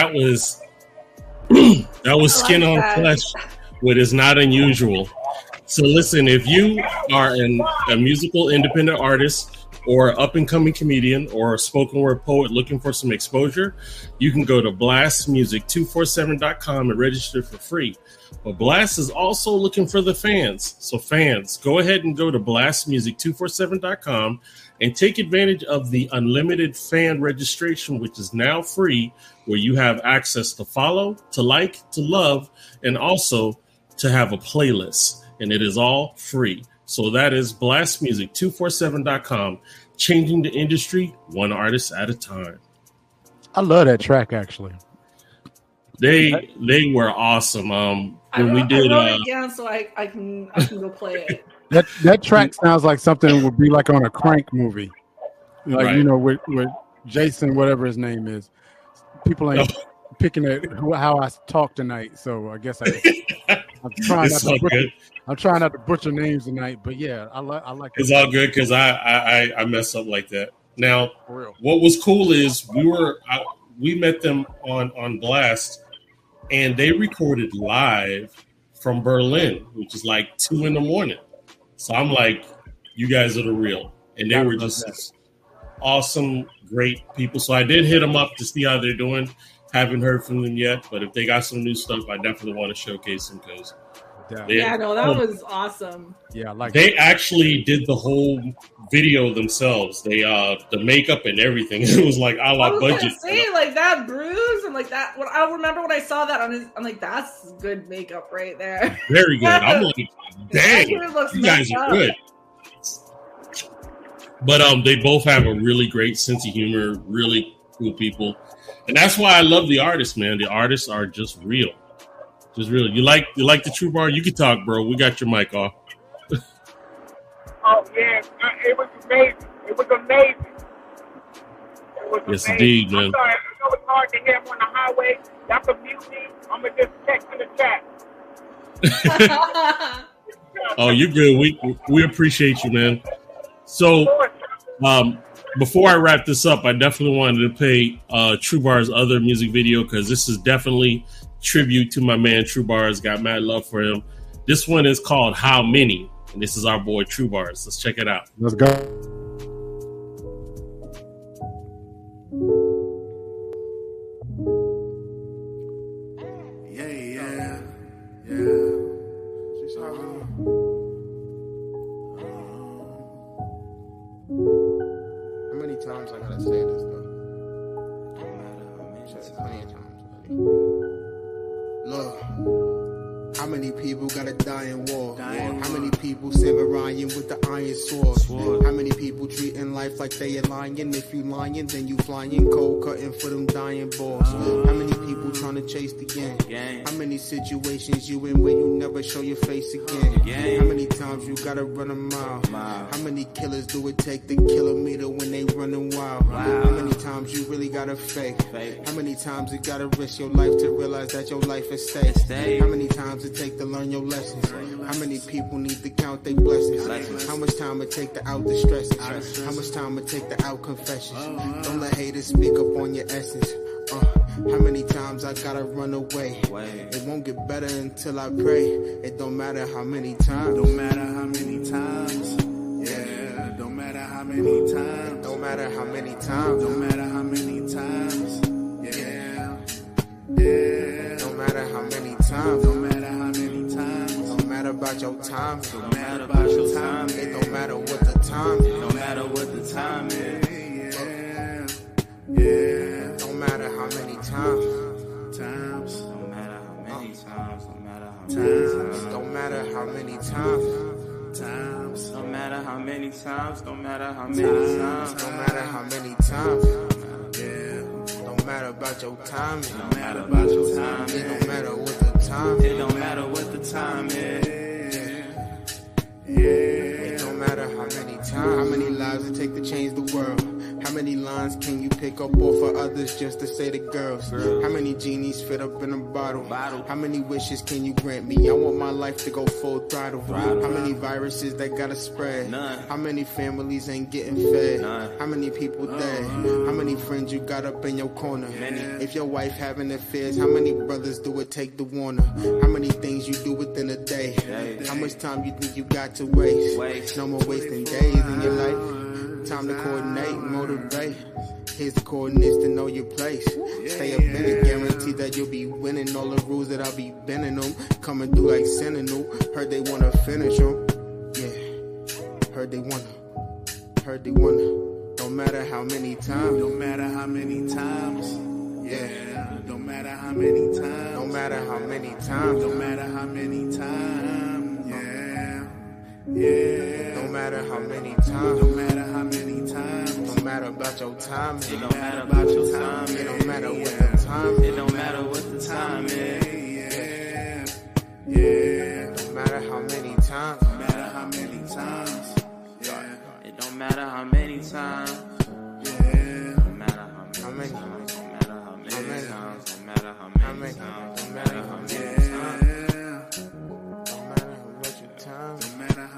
Speaker 13: That
Speaker 1: was *clears throat* that was skin
Speaker 3: like
Speaker 1: on
Speaker 3: that.
Speaker 1: flesh, what is not unusual. So listen, if you are an, a musical independent artist or up and coming comedian or a spoken word poet looking for some exposure, you can go to blastmusic247.com and register for free. But Blast is also looking for the fans. So fans, go ahead and go to blastmusic247.com and take advantage of the unlimited fan registration, which is now free, where you have access to follow, to like, to love, and also to have a playlist. And it is all free. So that is blastmusic247.com, changing the industry one artist at a time.
Speaker 2: I love that track actually.
Speaker 1: They they were awesome. Um
Speaker 3: I
Speaker 1: when
Speaker 3: wrote,
Speaker 1: we did
Speaker 3: I wrote
Speaker 1: uh
Speaker 3: it down so I, I can I can go play it.
Speaker 2: That that track *laughs* sounds like something would be like on a crank movie. Like
Speaker 1: Right.
Speaker 2: you know, with, with Jason, whatever his name is. People ain't oh. picking at how I talk tonight, so I guess I *laughs* I'm trying not to butcher,
Speaker 1: good.
Speaker 2: I'm trying not to butcher names tonight, but yeah, I like I like
Speaker 1: It's all good because I, I I I mess up like that. Now, what was cool is we were I, we met them on on Blast, and they recorded live from Berlin, which is like two in the morning. So I'm like, you guys are the real, and they were just awesome, great people. So I did hit them up to see how they're doing. Haven't heard from them yet, but if they got some new stuff, I definitely want to showcase them because
Speaker 2: Yeah.
Speaker 3: Yeah, no, that was awesome.
Speaker 2: Yeah, I like
Speaker 1: they
Speaker 2: that.
Speaker 1: actually did the whole video themselves. They uh the makeup and everything. *laughs* It was like a
Speaker 3: I
Speaker 1: la
Speaker 3: was
Speaker 1: budget.
Speaker 3: gonna say like that bruise and like that. When I remember when I saw that on his, I'm like, that's good makeup right there. *laughs*
Speaker 1: Very good. I'm *laughs* like, dang,
Speaker 3: looks
Speaker 1: you guys are
Speaker 3: up.
Speaker 1: good. But um, they both have a really great sense of humor. Really cool people, and that's why I love the artists, man. The artists are just real, just real. You like you like the True Bar? You can talk, bro. We got your mic off.
Speaker 7: Oh yeah, it was amazing. It was amazing. It was
Speaker 1: Yes,
Speaker 7: amazing.
Speaker 1: indeed, man.
Speaker 7: I'm sorry, I know it's hard to hear on the highway. Y'all can mute me. I'm gonna just text in the chat. *laughs*
Speaker 1: Oh, you're good. We we appreciate you, man. So, um, before I wrap this up, I definitely wanted to pay uh, True Bar's other music video because this is definitely tribute to my man TruBarz. Got mad love for him. This one is called How Many, and this is our boy TruBarz. Let's check it out.
Speaker 2: Let's go.
Speaker 10: Yeah, yeah, yeah. How
Speaker 4: How many times I gotta say this though? Plenty of many
Speaker 10: many people gotta die in war? How many people samuraiing with the iron sword? How many people treating life like they a lion? If you lying, then you flying cold cutting for them dying balls. Uh. How many people trying to chase the game? How many situations you in where you never show your face again? How many times you gotta run a mile? How many killers do it take to kill a meter when they running wild? How many times you really gotta fake? How many times you gotta risk your life to realize that your life is stake? How many times it take to learn your lessons? How many people need to count their blessings? How much time it take to out the stresses? How much time it take to out confessions? Don't let haters speak up on your essence. Uh, how many times I gotta run away? It won't get better until I pray. It don't matter how many times. Don't matter how many times. Yeah, don't matter how many times. Don't matter how many times. Don't matter how many times. Yeah, yeah. Don't matter how many times. Don't matter about your time. Don't matter about your time. It don't matter what the time. It don't matter what the time is. Yeah, yeah. Don't matter how many times. Times. Don't matter how many times. Don't matter how many times. Don't matter how many times. Times.
Speaker 9: No matter how many times, no matter how many times,
Speaker 10: No matter how many times. Yeah. Don't matter about your time. It don't matter about your time. It don't matter what the time.
Speaker 9: it don't matter what the time is.
Speaker 10: It don't matter how many times. How many lives it take to change the world? How many lines can you pick up off of others just to say to girls? How many genies fit up in a bottle? How many wishes can you grant me? I want my life to go full throttle. How many viruses that gotta spread? None. How many families ain't getting fed? None. How many people uh. dead? How many friends you got up in your corner? Many. If your wife having affairs, how many brothers do it take to warn her? How many things you do within a day? How much time you think you got to waste? No more wasting days in your life. Time to coordinate, motivate. Here's the coordinates to know your place. Stay up in it, guarantee that you'll be winning all the rules that I'll be bending them. Coming through like Sentinel. Heard they wanna finish them. Yeah. Heard they wanna. Heard they wanna. Don't matter how many times. Don't matter how many times. Yeah. Don't matter how many times. Don't matter how many times. Don't matter how many times. Yeah. Don't matter how many times. Don't matter how many times. Don't matter about your time. It don't matter about your time. It don't matter what the time.
Speaker 9: It don't matter what the time is.
Speaker 10: Yeah. Yeah. Don't matter how many times. Don't matter how many times. Yeah.
Speaker 9: It don't matter how many times.
Speaker 10: Yeah.
Speaker 9: Don't matter how many times. Don't matter how many times. Don't matter how many times.
Speaker 10: Don't matter
Speaker 9: how many times.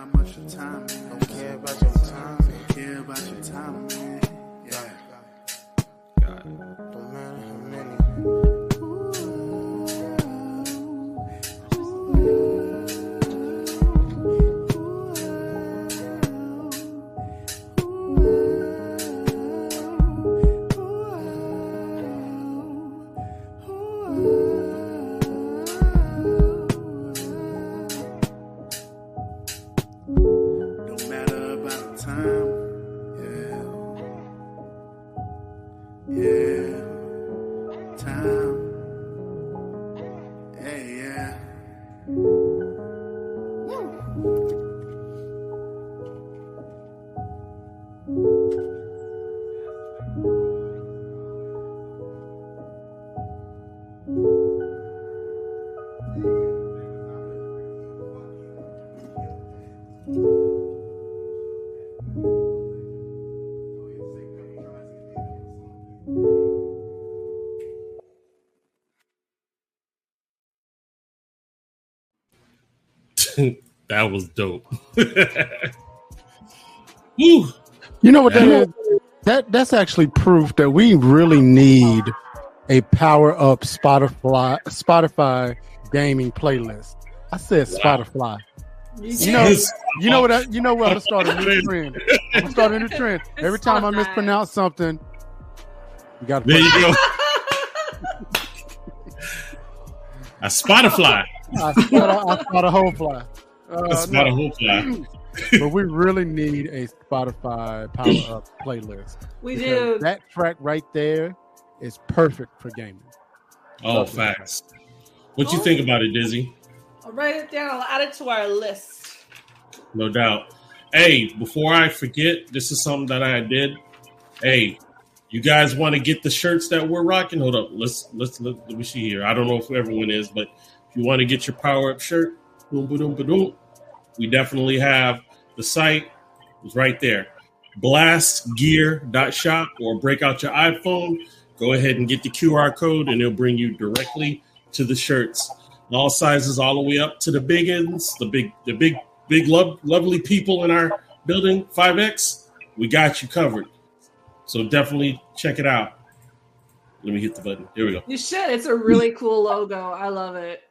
Speaker 10: How much your time. Don't care about your time.
Speaker 11: Don't care about your time, *laughs*
Speaker 1: that was dope. *laughs* Woo.
Speaker 2: You know what that is? That that's actually proof that we really need a power up Spotify Spotify gaming playlist. I said Spotify. You know,
Speaker 1: Yes.
Speaker 2: you know what? I, you know what? I'm gonna a new trend. I'm gonna a new trend. Every time I mispronounce something, you got to.
Speaker 1: There you go. *laughs* A Spotify.
Speaker 2: I spot a, I spot a whole fly. Uh,
Speaker 1: A spot a whole fly. *laughs*
Speaker 2: but we really need a Spotify power up *clears throat* playlist.
Speaker 3: We do.
Speaker 2: That track right there is perfect for gaming.
Speaker 1: Oh, facts. What you think about it, Dizzy?
Speaker 3: I'll write it down. I'll add it to our list.
Speaker 1: No doubt. Hey, before I forget, this is something that I did. Hey, you guys want to get the shirts that we're rocking? Hold up. Let's let's let, let me see here. I don't know if everyone is, but if you want to get your power up shirt, boom, boom, boom, boom, we definitely have the site. It's right there. Blastgear.shop or break out your iPhone. Go ahead and get the QR code, and it'll bring you directly to the shirts. All sizes, all the way up to the big ends, the big, the big, big, love, lovely people in our building, 5X. We got you covered. So definitely check it out. Let me hit the button. Here we go.
Speaker 3: You should. It's a really cool logo. I love it.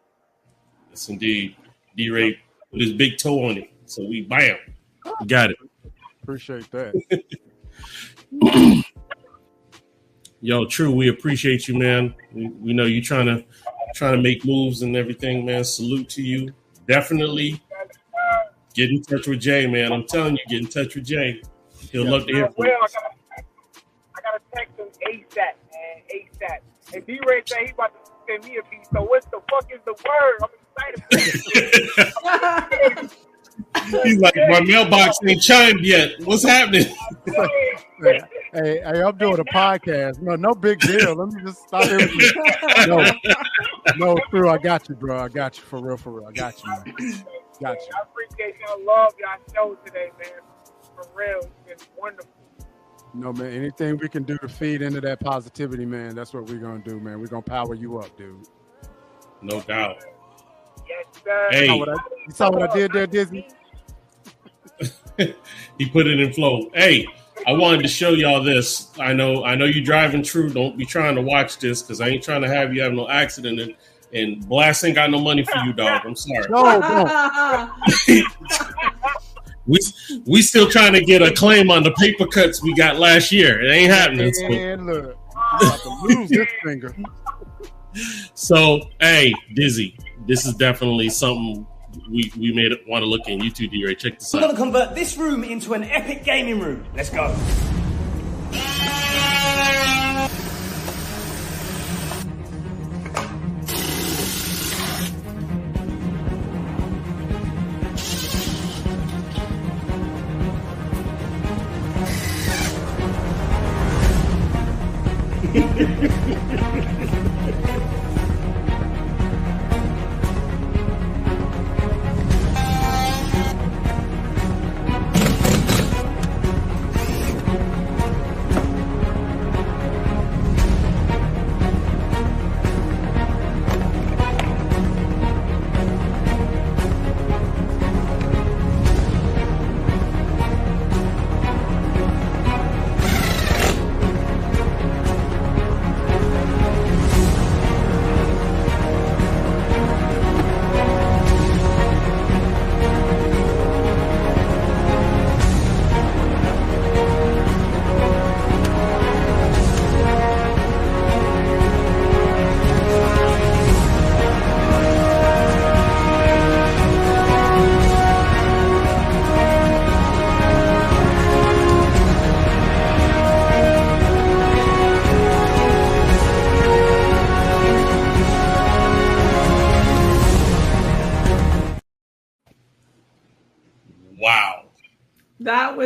Speaker 1: Yes, indeed. D Ray with his big toe on it. So we bam. We got it.
Speaker 2: Appreciate that. *clears throat*
Speaker 1: Yo, true. We appreciate you, man. We, we know you trying to trying to make moves and everything, man. Salute to you. Definitely get in touch with Jay, man. I'm telling you, get in touch with Jay. He'll love to hear from you.
Speaker 7: I gotta, I gotta text him ASAP, man. ASAP. And D Ray said he about to send me a piece. So what the fuck is the word? I'm excited.
Speaker 1: He's like, my mailbox ain't chimed yet. What's happening?
Speaker 2: hey, hey, hey, I'm doing a podcast. No, no big deal. Let me just stop everything. No, no, true. I got you, bro. I got you for real, for real. I got you, man. Got you.
Speaker 7: I appreciate y'all love y'all show today, man. For real. It's wonderful.
Speaker 2: No, man. Anything we can do to feed into that positivity, man, that's what we're gonna do, man. We're gonna power you up, dude.
Speaker 1: No doubt.
Speaker 7: Yes, sir.
Speaker 1: Hey.
Speaker 2: You saw what I, you saw what I did there, Dizzy? *laughs*
Speaker 1: he put it in flow. Hey, I wanted to show y'all this. I know, I know you driving true. Don't be trying to watch this because I ain't trying to have you have no accident. And, and Blast ain't got no money for you, dog. I'm sorry. No. *laughs* we we still trying to get a claim on the paper cuts we got last year. It ain't happening. So,
Speaker 2: And look, I'm about to lose this finger. *laughs*
Speaker 1: so hey, Dizzy, this is definitely something we we made it want to look in. You too, D-Ray. Check this out.
Speaker 14: We're going to convert this room into an epic gaming room. Let's go.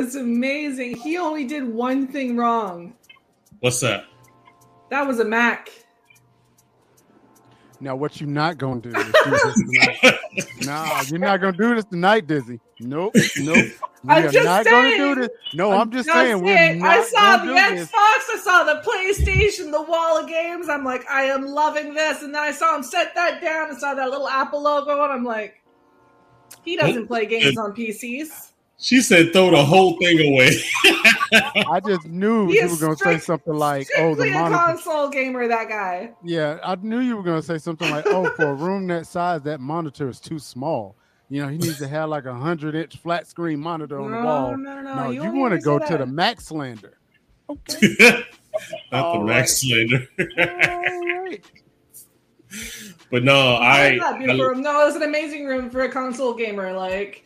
Speaker 3: Was amazing. He only did one thing wrong.
Speaker 1: What's that?
Speaker 3: That was a Mac.
Speaker 2: Now, what you not gonna do? Is do this tonight. *laughs* nah, you're not gonna do this tonight, Dizzy. Nope, *laughs* nope. We
Speaker 3: I'm
Speaker 2: are
Speaker 3: just
Speaker 2: not
Speaker 3: saying.
Speaker 2: gonna do this. No, I'm, just saying we're
Speaker 3: saying.
Speaker 2: not
Speaker 3: I saw the Xbox,
Speaker 2: this.
Speaker 3: I saw the PlayStation, the wall of games. I'm like, I am loving this. And then I saw him set that down and saw that little Apple logo, and I'm like, he doesn't play games on PCs.
Speaker 1: She said, "Throw the whole thing away." *laughs*
Speaker 2: I just knew
Speaker 3: He
Speaker 2: you were gonna say something like, "Oh, the monitor."
Speaker 3: console gamer, that guy.
Speaker 2: Yeah, I knew you were gonna say something like, "Oh, for a room that size, that monitor is too small." You know, he needs to have like a hundred inch flat screen monitor on the wall.
Speaker 3: no, no, you
Speaker 2: you want to go
Speaker 3: say
Speaker 2: to the Max Slander. *laughs*
Speaker 1: Not the
Speaker 2: All
Speaker 1: Max Slander.
Speaker 2: right.
Speaker 1: but no,
Speaker 3: I
Speaker 1: I,
Speaker 3: love that beautiful
Speaker 1: I-
Speaker 3: room. No, it's an amazing room for a console gamer. Like,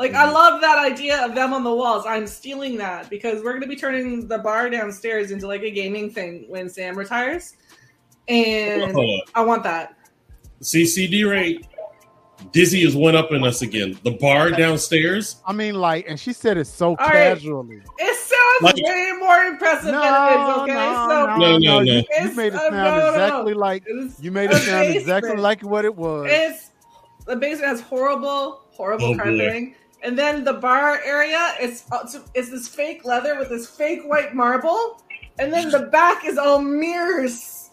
Speaker 3: like
Speaker 1: Mm-hmm.
Speaker 3: I love that idea of them on the walls. I'm stealing that because we're gonna be turning the bar downstairs into like a gaming thing when Sam retires, and I want that.
Speaker 1: CCD rate. Dizzy is one up in us again. The bar downstairs.
Speaker 2: I mean, like, and she said it so
Speaker 3: right.
Speaker 2: casually.
Speaker 3: It sounds
Speaker 1: Like-
Speaker 3: way more impressive
Speaker 2: No,
Speaker 3: than it is. Okay,
Speaker 2: no,
Speaker 3: so
Speaker 2: no,
Speaker 1: No, no,
Speaker 2: no.
Speaker 1: no.
Speaker 2: You, you made it sound
Speaker 3: no, no.
Speaker 2: exactly like
Speaker 3: It's
Speaker 2: you made it sound exactly like what it was.
Speaker 3: It's the basement has horrible, horrible
Speaker 1: Oh, boy.
Speaker 3: carpeting, and then the bar area is uh, it's this fake leather with this fake white marble, and then the back is all mirrors.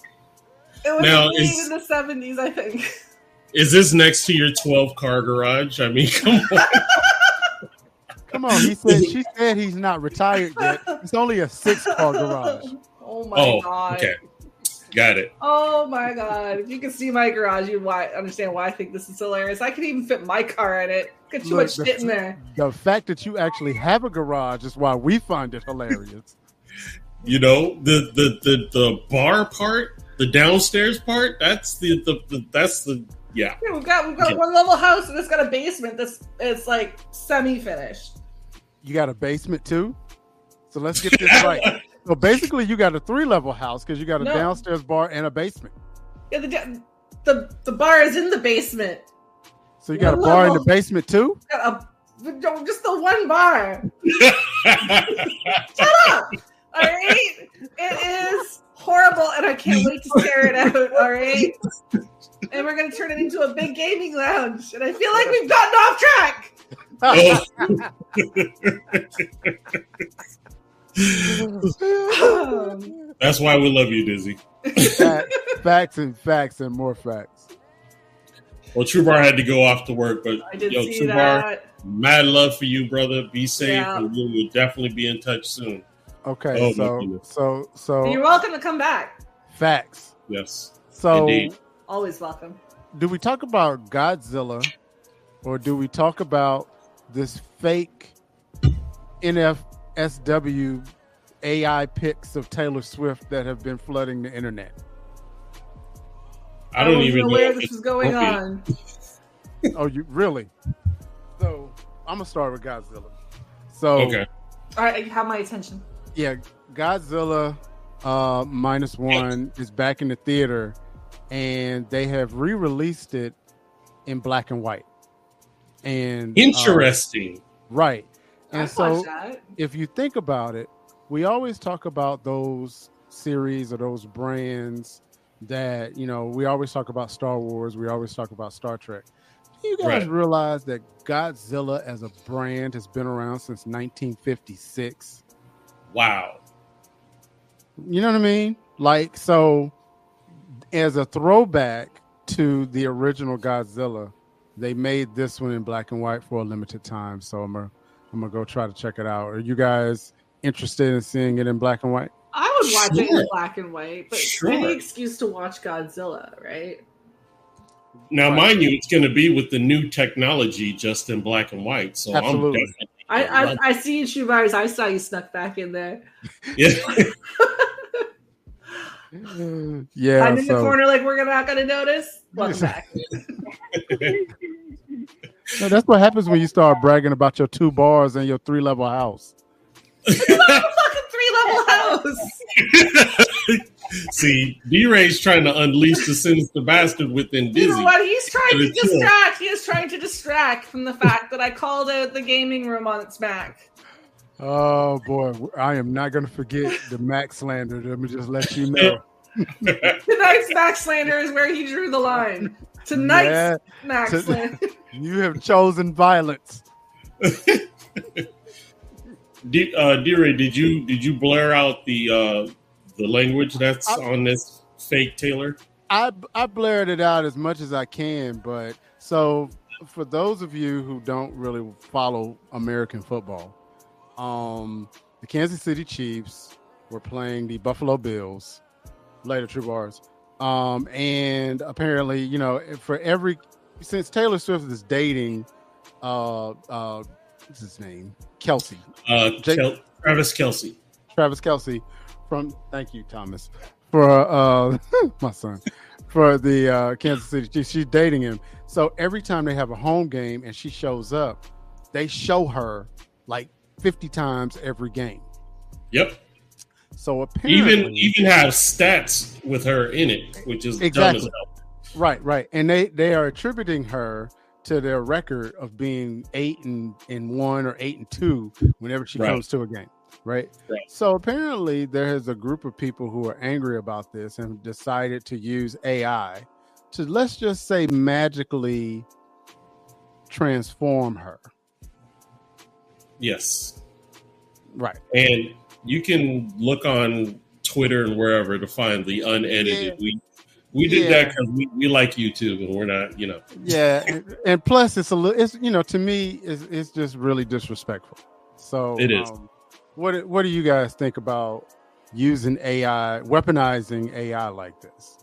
Speaker 3: It was
Speaker 1: Now,
Speaker 3: made
Speaker 1: is-
Speaker 3: in the seventies, I think.
Speaker 1: Is this next to your 12 car garage? I mean, *laughs* come on.
Speaker 2: Come on, he said she *laughs* said he's not retired yet. It's only a six car garage.
Speaker 3: Oh my
Speaker 1: Oh,
Speaker 3: god!
Speaker 1: okay. Got it.
Speaker 3: Oh my god! If you can see my garage, you why understand why I think this is hilarious. I could even fit my car in it. Got too
Speaker 2: Look,
Speaker 3: much
Speaker 2: the-
Speaker 3: shit in there.
Speaker 2: The fact that you actually have a garage is why we find it hilarious. *laughs*
Speaker 1: You know, the the the, the bar part, the downstairs part, that's the, the, the that's the yeah.
Speaker 3: Yeah, we've got we've got
Speaker 1: Yeah.
Speaker 3: one level house and it's got a basement that's it's like semi finished.
Speaker 2: You got a basement too? So let's get this right. *laughs* So basically, you got a three level house because you got a
Speaker 3: No.
Speaker 2: downstairs bar and a basement.
Speaker 3: Yeah, the the the bar is in the basement.
Speaker 2: So you got a
Speaker 3: One
Speaker 2: bar in the basement too?
Speaker 3: Got a, just the one bar. *laughs* Shut up! All right, it is horrible, and I can't wait to tear it out. All right, and we're gonna turn it into a big gaming lounge, and I feel like we've gotten off track. *laughs* Um,
Speaker 1: That's why we love you, Dizzy.
Speaker 2: Facts and facts and more facts.
Speaker 1: Well, True Bar had to go off to work, but
Speaker 3: I did
Speaker 1: yo,
Speaker 3: see
Speaker 1: True Bar,
Speaker 3: that.
Speaker 1: mad love for you, brother. Be safe,
Speaker 3: Yeah.
Speaker 1: and we will definitely be in touch soon.
Speaker 2: Okay,
Speaker 1: Oh,
Speaker 2: so so so
Speaker 3: You're welcome to come back.
Speaker 2: facts.
Speaker 1: Yes.
Speaker 2: So
Speaker 1: Indeed.
Speaker 3: Always welcome.
Speaker 2: do we talk about Godzilla or do we talk about this fake NFSW AI pics of Taylor Swift that have been flooding the internet?
Speaker 1: I don't
Speaker 3: wasn't
Speaker 1: even know
Speaker 3: aware
Speaker 1: if
Speaker 3: this
Speaker 1: it's
Speaker 3: was going
Speaker 1: appropriate.
Speaker 3: on.
Speaker 2: oh, you really? So I'm gonna start with Godzilla. So
Speaker 1: Okay.
Speaker 3: All right, you have my attention.
Speaker 2: yeah, Godzilla uh, minus one is back in the theater, and they have re-released it in black and white. And uh,
Speaker 1: Interesting.
Speaker 2: right? And
Speaker 3: I'd
Speaker 2: so,
Speaker 3: that.
Speaker 2: if you think about it, we always talk about those series or those brands that you know. We always talk about Star Wars. We always talk about Star Trek. Do you guys
Speaker 1: Right.
Speaker 2: realize that Godzilla as a brand has been around since 1956?
Speaker 1: Wow.
Speaker 2: You know what I mean? Like, so as a throwback to the original Godzilla, they made this one in black and white for a limited time. So I'm gonna I'm gonna go try to check it out. Are you guys interested in seeing it in black and white?
Speaker 3: I would watch it in black and white, but
Speaker 1: Sure.
Speaker 3: any excuse to watch Godzilla, right?
Speaker 1: Now, mind you, it's going to be with the new technology just in black and white. So
Speaker 2: Absolutely.
Speaker 1: I'm definitely.
Speaker 3: I I, I see you, TruBarz. I saw you snuck back in there.
Speaker 1: Yeah. *laughs* *laughs* *laughs*
Speaker 2: Yeah.
Speaker 3: I'm in the corner, like we're not gonna notice. Welcome back.
Speaker 2: No, that's what happens when you start bragging about your two bars and your three level house.
Speaker 3: Fucking three level *laughs* house.
Speaker 1: See, D Ray's trying to unleash the sinister bastard within Dizzy.
Speaker 3: You know what? He's trying to
Speaker 1: But it's true.
Speaker 3: distract. He is trying to distract from the fact that I called out the gaming room on its back.
Speaker 2: Oh boy, I am not going to forget the Max slander. Let me just let you *laughs* know.
Speaker 3: Tonight's Max Slander is where he drew the line. Tonight's
Speaker 2: Yeah,
Speaker 3: Max
Speaker 2: to-
Speaker 3: Slander. *laughs*
Speaker 2: you have chosen violence.
Speaker 1: D, uh, D Ray, did you did you blare out the uh, the language that's on this fake Taylor?
Speaker 2: I I blared it out as much as I can, but so for those of you who don't really follow American football, um, the Kansas City Chiefs were playing the Buffalo Bills later, TruBarz, um, and apparently, you know, for every since Taylor Swift is dating, uh, uh, what's his name, Kelce,
Speaker 1: Uh,
Speaker 2: Jake-
Speaker 1: Kel- Travis Kelce.
Speaker 2: Travis Kelce from thank you Thomas for uh *laughs* my son for the uh Kansas City Chiefs. She's dating him. So every time they have a home game and she shows up, they show her like 50 times every game.
Speaker 1: Yep.
Speaker 2: So apparently
Speaker 1: Even even have stats with her in it, which is dumb as
Speaker 2: Exactly.
Speaker 1: hell.
Speaker 2: Right, right. And they they are attributing her to their record of being eight and, and one or eight and two whenever she
Speaker 1: Right.
Speaker 2: comes to a game. Right?
Speaker 1: Right.
Speaker 2: So apparently there is a group of people who are angry about this and decided to use AI to let's just say magically transform her.
Speaker 1: Yes.
Speaker 2: Right.
Speaker 1: And you can look on Twitter and wherever to find the unedited.
Speaker 2: Yeah.
Speaker 1: We we did that because we, we like YouTube and we're not, you know.
Speaker 2: Yeah, and, and plus it's a little. It's you know to me it's it's just really disrespectful. So
Speaker 1: It is.
Speaker 2: Um, what what do you guys think about using AI, weaponizing AI like this?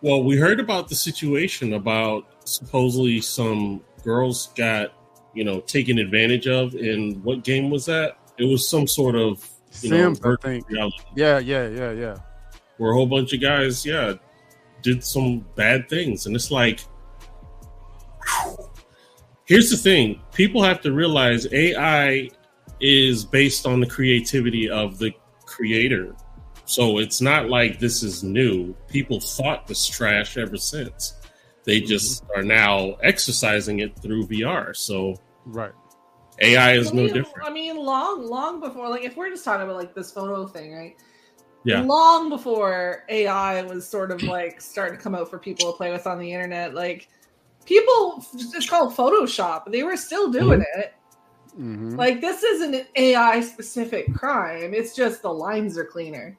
Speaker 1: Well, we heard about the situation about supposedly some girls got, you know, taken advantage of in what game was that? It was some sort of you
Speaker 2: Sims, I
Speaker 1: know, virtual
Speaker 2: think.
Speaker 1: reality
Speaker 2: Yeah, yeah, yeah, yeah.
Speaker 1: where a whole bunch of guys, yeah, did some bad things. And it's like, here's the thing people have to realize AI is based on the creativity of the creator. So it's not like this is new. People thought this trash ever since. They mm-hmm. just are now exercising it through VR. So
Speaker 2: Right.
Speaker 1: AI is
Speaker 3: I
Speaker 1: no different.
Speaker 3: I mean, long, long before, like, if we're just talking about like this photo thing, right?
Speaker 1: Yeah.
Speaker 3: Long before AI was sort of like starting to come out for people to play with on the internet, like people, it's called Photoshop. They were still doing it.
Speaker 2: Mhm.
Speaker 3: Like, this isn't an AI specific crime. It's just the lines are cleaner.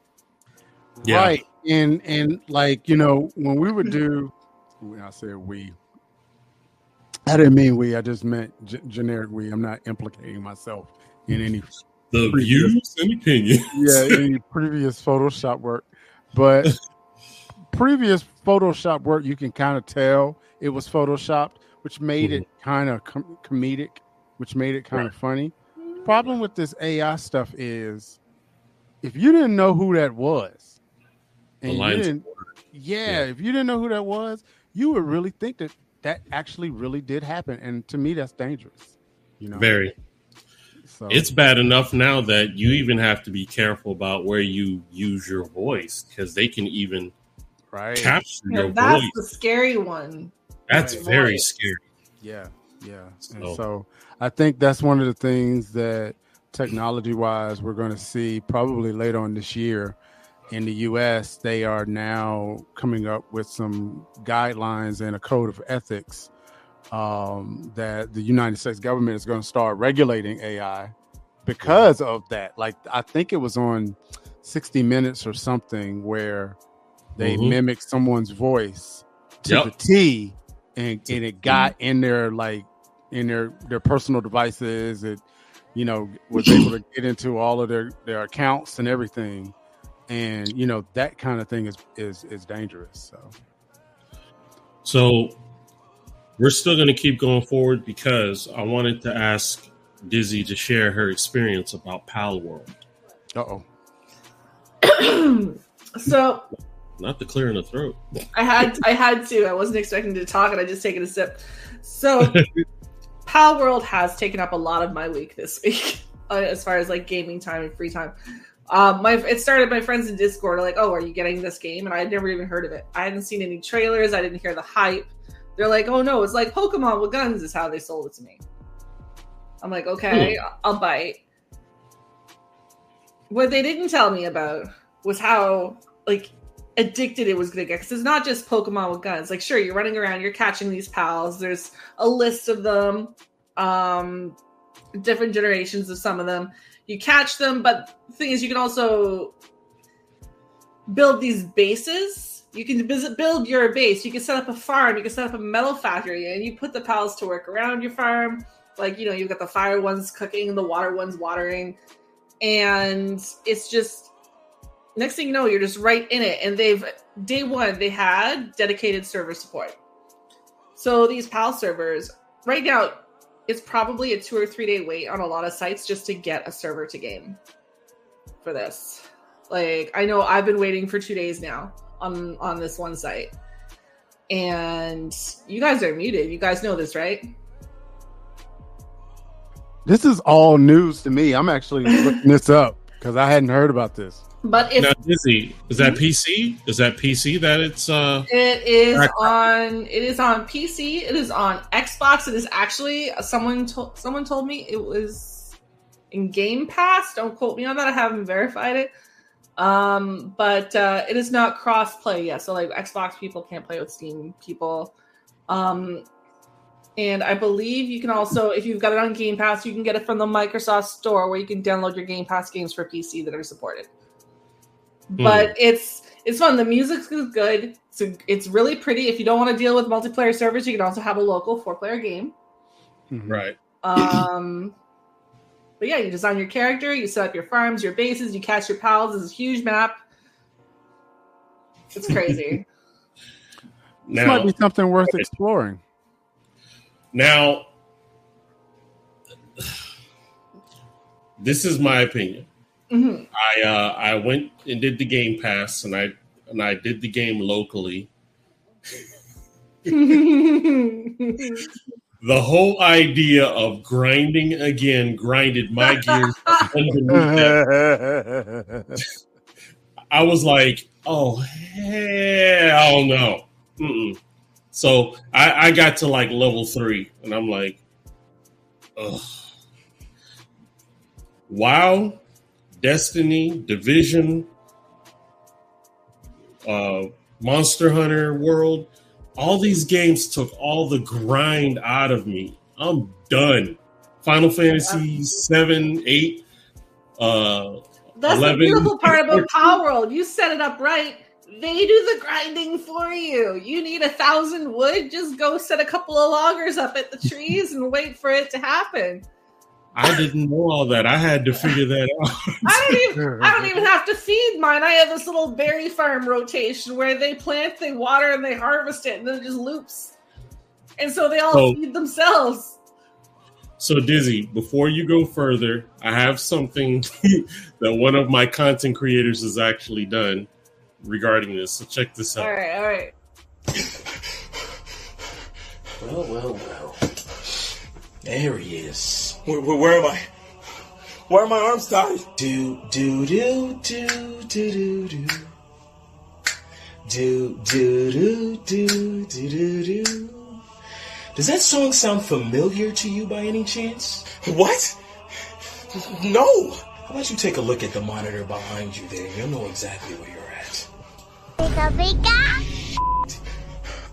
Speaker 2: Right. And and like, you know, when we would do when I said we I didn't mean we, I just meant g- generic we. I'm not implicating myself in any
Speaker 1: The
Speaker 2: previous-
Speaker 1: views and opinions.
Speaker 2: yeah, *laughs* any previous Photoshop work. But previous Photoshop work, you can kind of tell it was Photoshopped, which made it mm-hmm. kind of com- comedic, which made it kind of funny. Problem with this AI stuff is if you didn't know who that was, and you didn't, yeah, if you didn't know who that was, you would really think that that actually really did happen. And to me, that's dangerous. You know,
Speaker 1: Very.
Speaker 2: So
Speaker 1: It's bad enough now that you even have to be careful about where you use your voice because they can even
Speaker 2: right.
Speaker 1: capture
Speaker 3: Yeah,
Speaker 1: your
Speaker 3: that's
Speaker 1: voice.
Speaker 3: That's the scary one.
Speaker 1: That's
Speaker 3: Right.
Speaker 1: very scary.
Speaker 2: Yeah, yeah. And
Speaker 1: So-
Speaker 2: so I think that's one of the things that technology wise we're going to see probably later on this year in the US. They are now coming up with some guidelines and a code of ethics um, that the United States government is going to start regulating AI because of that. Like, I think it was on 60 Minutes or something where they
Speaker 1: Mhm.
Speaker 2: mimicked someone's voice to
Speaker 1: Yep.
Speaker 2: the T and, and it got in their like in their their personal devices it you know was able to get into all of their their accounts and everything and you know that kind of thing is is is dangerous so
Speaker 1: So we're still going to keep going forward because I wanted to ask Dizzy to share her experience about Palworld.
Speaker 2: uh-oh *clears throat*
Speaker 3: so
Speaker 1: Not the clear in the throat.
Speaker 3: I had I had to. I wasn't expecting to talk, and I just taken a sip. So, *laughs* Palworld has taken up a lot of my week this week, *laughs* uh, as far as like gaming time and free time. Um, my it started. My friends in Discord are like, "Oh, are you getting this game?" And I had never even heard of it. I hadn't seen any trailers. I didn't hear the hype. They're like, "Oh no, it's like Pokemon with guns," is how they sold it to me. I'm like, okay, I'll bite. What they didn't tell me about was how like addicted it was going to get because it's not just Pokemon with guns. Like, sure, you're running around, you're catching these pals. There's a list of them, um, different generations of some of them. You catch them, but the thing is, you can also build these bases. You can build your base. You can set up a farm. You can set up a metal factory, and you put the pals to work around your farm. Like you know, you've got the fire ones cooking, the water ones watering, and it's just next thing you know, you're just right in it. And they've day one they had dedicated server support. So these PAL servers right now, it's probably a two or three day wait on a lot of sites just to get a server to game for this. Like I know I've been waiting for two days now on on this one site, and you guys are muted. You guys know this, right?
Speaker 2: this is all news to me i'm actually looking this up because i hadn't heard about this
Speaker 3: But if
Speaker 1: now, Dizzy, is that PC? Is that PC that it's uh
Speaker 3: It is
Speaker 1: Right.
Speaker 3: on. It is on PC. It is on Xbox. It is actually someone told someone told me it was in Game Pass. Don't quote me on that. I haven't verified it. Um, but uh, it is not cross play yet. So like Xbox people can't play with Steam people. Um, and I believe you can also, if you've got it on Game Pass, you can get it from the Microsoft Store, where you can download your Game Pass games for PC that are supported but it's it's fun. The music's good. It's it's really pretty. If you don't want to deal with multiplayer servers, you can also have a local four player game.
Speaker 1: right?
Speaker 3: Um, but yeah, you design your character, you set up your farms, your bases, you cast your pals. This is a huge map. It's crazy. *laughs*
Speaker 2: This might be something worth exploring.
Speaker 1: now, this is my opinion.
Speaker 3: Mhm.
Speaker 1: I uh, I went and did the Game Pass, and I and I did the game locally. *laughs* *laughs* The whole idea of grinding again grinded my gears *laughs* underneath that. I was like, oh hell no. Mm-mm. So I, I got to like level three, and I'm like, ugh. WoW, Destiny, Division, uh, Monster Hunter World, all these games took all the grind out of me. I'm done. Final Fantasy seven, eight, uh,
Speaker 3: That's
Speaker 1: 11.
Speaker 3: the beautiful part about *laughs* Palworld. You set it up right. They do the grinding for you. You need a thousand wood. Just go set a couple of loggers up at the trees and wait for it to happen.
Speaker 1: I didn't know all that. I had to figure that out.
Speaker 3: I don't even *laughs* I don't even have to feed mine. I have this little berry farm rotation where they plant, they water, and they harvest it, and then it just loops. And so they all
Speaker 1: So-
Speaker 3: feed themselves.
Speaker 1: So Dizzy, before you go further, I have something *laughs* that one of my content creators has actually done regarding this. So check this out.
Speaker 3: All right, all right.
Speaker 15: Well, well, well. There he is. Where, where, where am I? Why are my arms tied? Do, do, do, do, do, do, do. Do, do, do, do, do, do, do. Does that song sound familiar to you by any chance? What? No! How about you take a look at the monitor behind you there? You'll know exactly where you're at.
Speaker 13: Pika pika.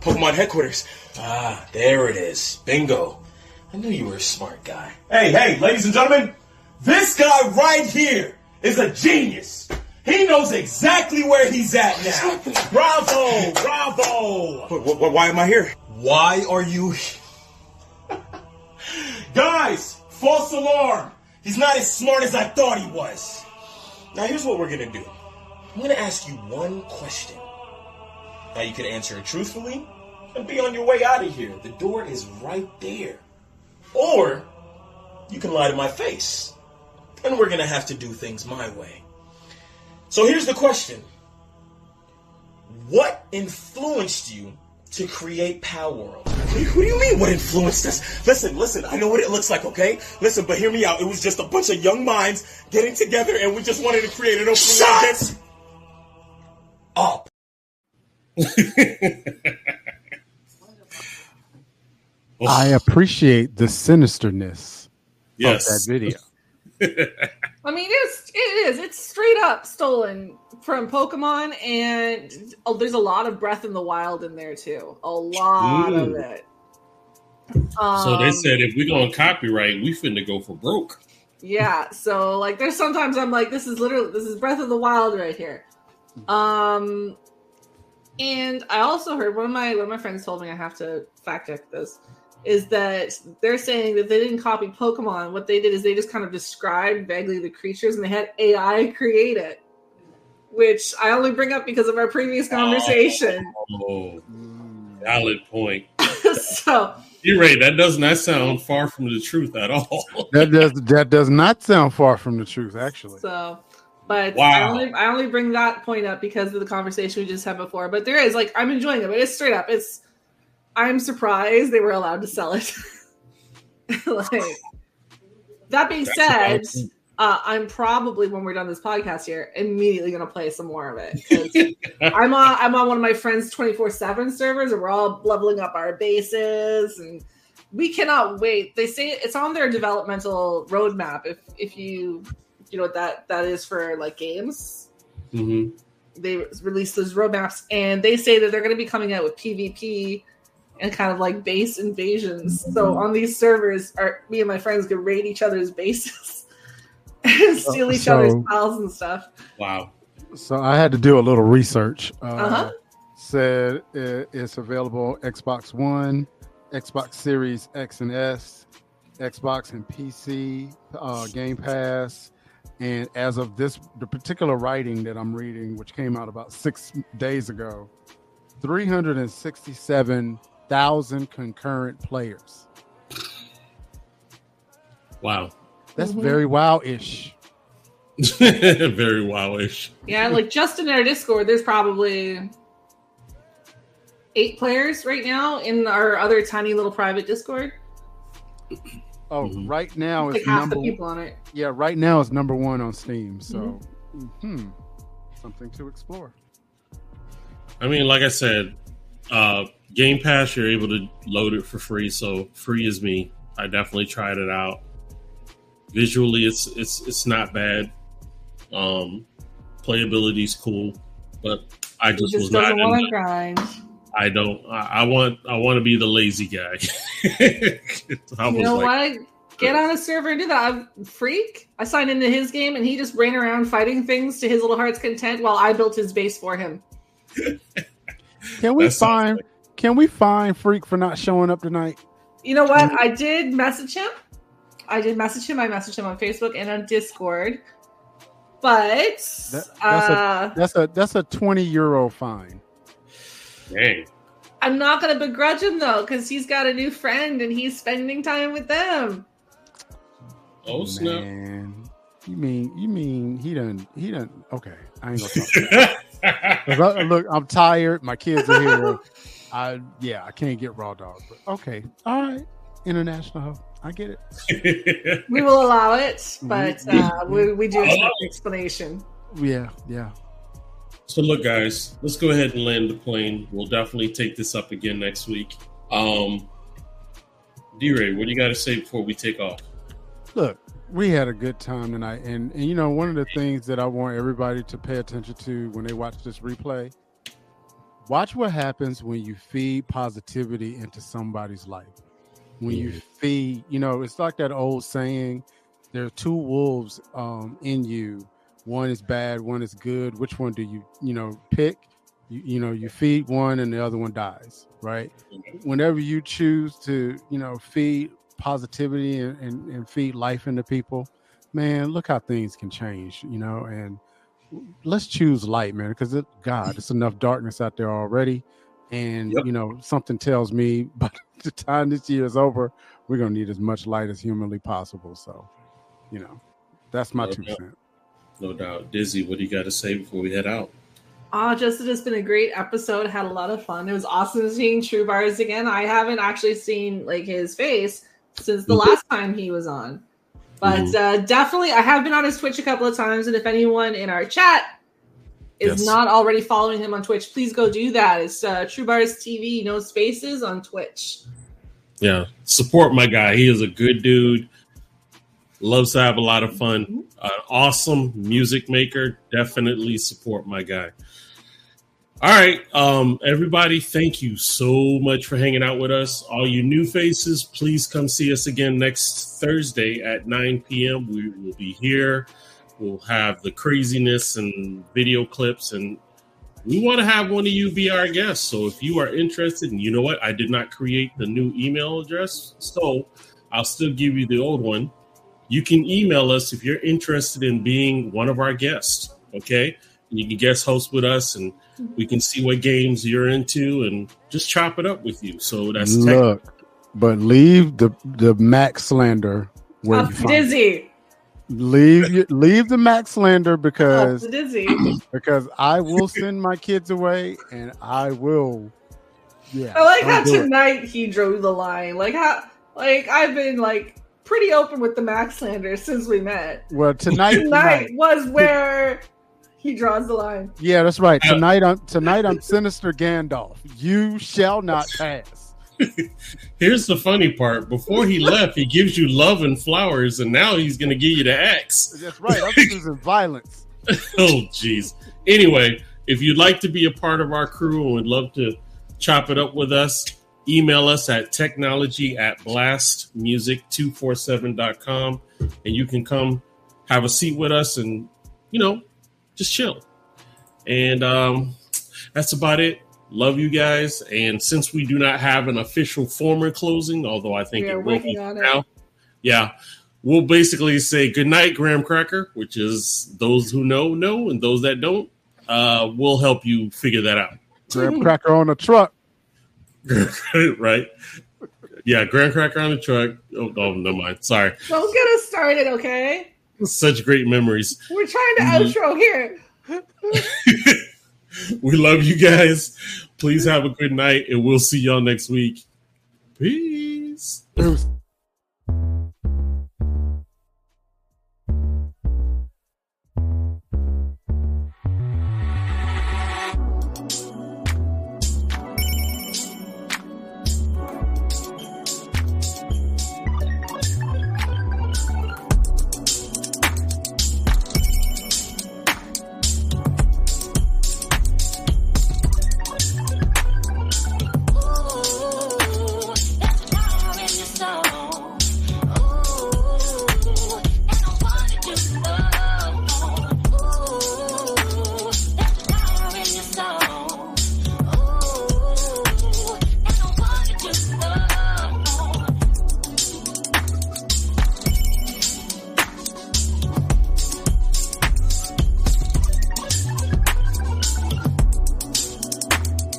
Speaker 15: Pokemon headquarters. Ah, there it is. Bingo. I knew you were a smart guy. Hey, hey, ladies and gentlemen, this guy right here is a genius. He knows exactly where he's at now. Bravo, bravo. But why am I here? Why are you here? Guys, false alarm. He's not as smart as I thought he was. Now, here's what we're gonna do. I'm gonna ask you one question. Now, you can answer it truthfully and be on your way out of here. The door is right there. Or you can lie to my face. And we're gonna have to do things my way. So here's the question What influenced you to create Palworld? What do, you, what do you mean, what influenced us? Listen, listen, I know what it looks like, okay? Listen, but hear me out. It was just a bunch of young minds getting together and we just wanted to create an open Shut up! *laughs*
Speaker 2: I appreciate the sinisterness
Speaker 1: Yes.
Speaker 2: of that video. *laughs*
Speaker 3: I mean, it's it is. It's straight up stolen from Pokemon, and oh, there's a lot of Breath in the Wild in there too. A lot of
Speaker 1: Ooh.
Speaker 3: it.
Speaker 1: so they
Speaker 3: Um,
Speaker 1: said if we're gonna copyright, we finna go for broke.
Speaker 3: Yeah, so like there's sometimes I'm like, this is literally this is Breath of the Wild right here. Um and I also heard one of my one of my friends told me I have to fact check this is that they're saying that they didn't copy Pokemon. What they did is they just kind of described vaguely the creatures and they had AI create it. Which I only bring up because of our previous oh. conversation.
Speaker 1: Oh, *laughs* valid point.
Speaker 3: so
Speaker 1: You're right. That does not sound far from the truth at all. *laughs*
Speaker 2: That does that does not sound far from the truth, actually.
Speaker 3: So, but I only I only bring that point up because of the conversation we just had before. But there is like I'm enjoying it. But it's straight up. It's I'm surprised they were allowed to sell it. *laughs* like that being
Speaker 1: That's
Speaker 3: said, uh, I'm probably when we're done this podcast here, immediately gonna play some more of it. *laughs* I'm on I'm on one of my friends' 24 seven servers, and we're all leveling up our bases, and we cannot wait. They say it's on their developmental roadmap. If if you you know what that that is for like games,
Speaker 1: hmm
Speaker 3: they release those roadmaps, and they say that they're going to be coming out with PvP and kind of like base invasions. So on these servers, our me and my friends could raid each other's bases and steal each other's
Speaker 2: So-
Speaker 3: files and stuff.
Speaker 1: Wow.
Speaker 2: So I had to do a little research. Uh,
Speaker 3: Uh-huh.
Speaker 2: Said it- it's available Xbox One, Xbox Series X and S, Xbox and PC, uh, Game Pass, and as of this, the particular writing that I'm reading, which came out about six days ago, 367,000 concurrent players.
Speaker 1: Wow.
Speaker 2: That's
Speaker 3: Mhm.
Speaker 2: very wow-ish. *laughs*
Speaker 1: Very wowish.
Speaker 3: Yeah, like just in our Discord, there's probably eight players right now in our other tiny little private Discord.
Speaker 2: Oh, right now
Speaker 3: Like
Speaker 2: it's
Speaker 3: half
Speaker 2: number
Speaker 3: the people on it.
Speaker 2: Yeah, right now it's number one on Steam. So, hmm, something to explore.
Speaker 1: I mean, like I said, uh, Game Pass, you're able to load it for free. So free is me. I definitely tried it out. Visually, it's it's it's not bad. Um, playability's cool, but I just,
Speaker 3: just
Speaker 1: was not.
Speaker 3: want to grind.
Speaker 1: I don't. I, I want. I want to be the lazy guy. *laughs* I
Speaker 3: You
Speaker 1: was
Speaker 3: know
Speaker 1: like,
Speaker 3: what? Get on a server and do that. I'm freak. I signed into his game and he just ran around fighting things to his little heart's content while I built his base for him.
Speaker 2: Can we
Speaker 1: That sounds
Speaker 2: find? Can we find Freak for not showing up tonight?
Speaker 3: You know what? I did message him. I did message him. I messaged him on Facebook and on Discord. But
Speaker 2: That- that's
Speaker 3: uh,
Speaker 2: a that's a that's a twenty euro fine.
Speaker 1: Dang.
Speaker 3: I'm not going to begrudge him though because he's got a new friend and he's spending time with them.
Speaker 1: Oh snap!
Speaker 2: Man, you mean you mean he done he done? Okay, I ain't gonna talk. 'Cause *laughs* I- look, I'm tired. My kids are here. *laughs* I yeah, I can't get raw dog. But okay, all right, international. hoe. I get it. *laughs*
Speaker 3: We will allow it, but uh, we, we do expect an explanation.
Speaker 2: Yeah, yeah.
Speaker 1: So look, guys, let's go ahead and land the plane. We'll definitely take this up again next week. Um, DRay, what do you got to say before we take off?
Speaker 2: Look, we had a good time tonight, and and you know one of the things that I want everybody to pay attention to when they watch this replay. Watch what happens when you feed positivity into somebody's life. When you feed, you know, it's like that old saying: there are two wolves um, in you. One is bad, one is good. Which one do you, you know, pick? You, you know, you feed one, and the other one dies, right? Whenever you choose to, you know, feed positivity and, and, and feed life into people, man, look how things can change, you know, and let's choose light, man, because it, God, it's enough darkness out there already. And you know, something tells me *laughs* by the time this year is over, we're gonna need as much light as humanly possible. So, you know, that's my
Speaker 1: No
Speaker 2: two cents.
Speaker 1: No doubt. Dizzy, what do you got to say before we head out?
Speaker 3: Ah, Justin, it's been a great episode. Had a lot of fun. It was awesome seeing TruBarz again. I haven't actually seen like his face since the
Speaker 1: Mhm.
Speaker 3: last time he was on, but
Speaker 1: Mhm.
Speaker 3: uh, definitely I have been on his Twitch a couple of times. And if anyone in our chat is
Speaker 1: Yes.
Speaker 3: not already following him on Twitch, please go do that. It's uh, TruBarz TV, no spaces on Twitch.
Speaker 1: Yeah, support my guy. He is a good dude. Loves to have a lot of fun. Uh, awesome music maker. Definitely support my guy. All right, um, everybody, thank you so much for hanging out with us. All you new faces, please come see us again next Thursday at 9 p.m. We will be here. We'll have the craziness and video clips, and we want to have one of you be our guest. So if you are interested, and you know what, I did not create the new email address, so I'll still give you the old one. You can email us if you're interested in being one of our guests. Okay, and you can guest host with us, and we can see what games you're into, and just chop it up with you. So that's tech-
Speaker 2: Look, but leave the the Max slander where you find.
Speaker 3: Dizzy.
Speaker 2: Leave leave the Max slander because
Speaker 3: Oh, Dizzy.
Speaker 2: because I will send my kids away and I will. Yeah,
Speaker 3: I like
Speaker 2: I'll
Speaker 3: how
Speaker 2: do it.
Speaker 3: tonight he drew the line. Like how like I've been like pretty open with the Max Slander since we met.
Speaker 2: Well, tonight,
Speaker 3: Tonight was where he draws the line.
Speaker 2: Yeah, that's right. Tonight I'm tonight I'm Sinister Gandalf. You shall not *laughs* pass.
Speaker 1: Here's the funny part. Before he left, he gives you love and flowers, and now he's going to give you the axe.
Speaker 2: That's right. I'm using violence. *laughs*
Speaker 1: oh, jeez. Anyway, if you'd like to be a part of our crew and would love to chop it up with us, email us at technology at blastmusic247.com and you can come have a seat with us and, you know, just chill. And um, that's about it. Love you guys. And since we do not have an official former closing, although I think it will be
Speaker 3: working on it.
Speaker 1: now, yeah, we'll basically say good night, Graham Cracker, which is those who know know, and those that don't, uh, we'll help you figure that out.
Speaker 2: Graham Cracker on a truck. *laughs*
Speaker 1: right? Yeah, Graham Cracker on the truck. Oh, oh, never mind. Sorry.
Speaker 3: Don't get us started, okay? *laughs*
Speaker 1: Such great memories.
Speaker 3: We're trying to
Speaker 1: Mhm.
Speaker 3: outro here. *laughs*
Speaker 1: We love you guys. Please have a good night, and we'll see y'all next week. Peace.
Speaker 2: Peace.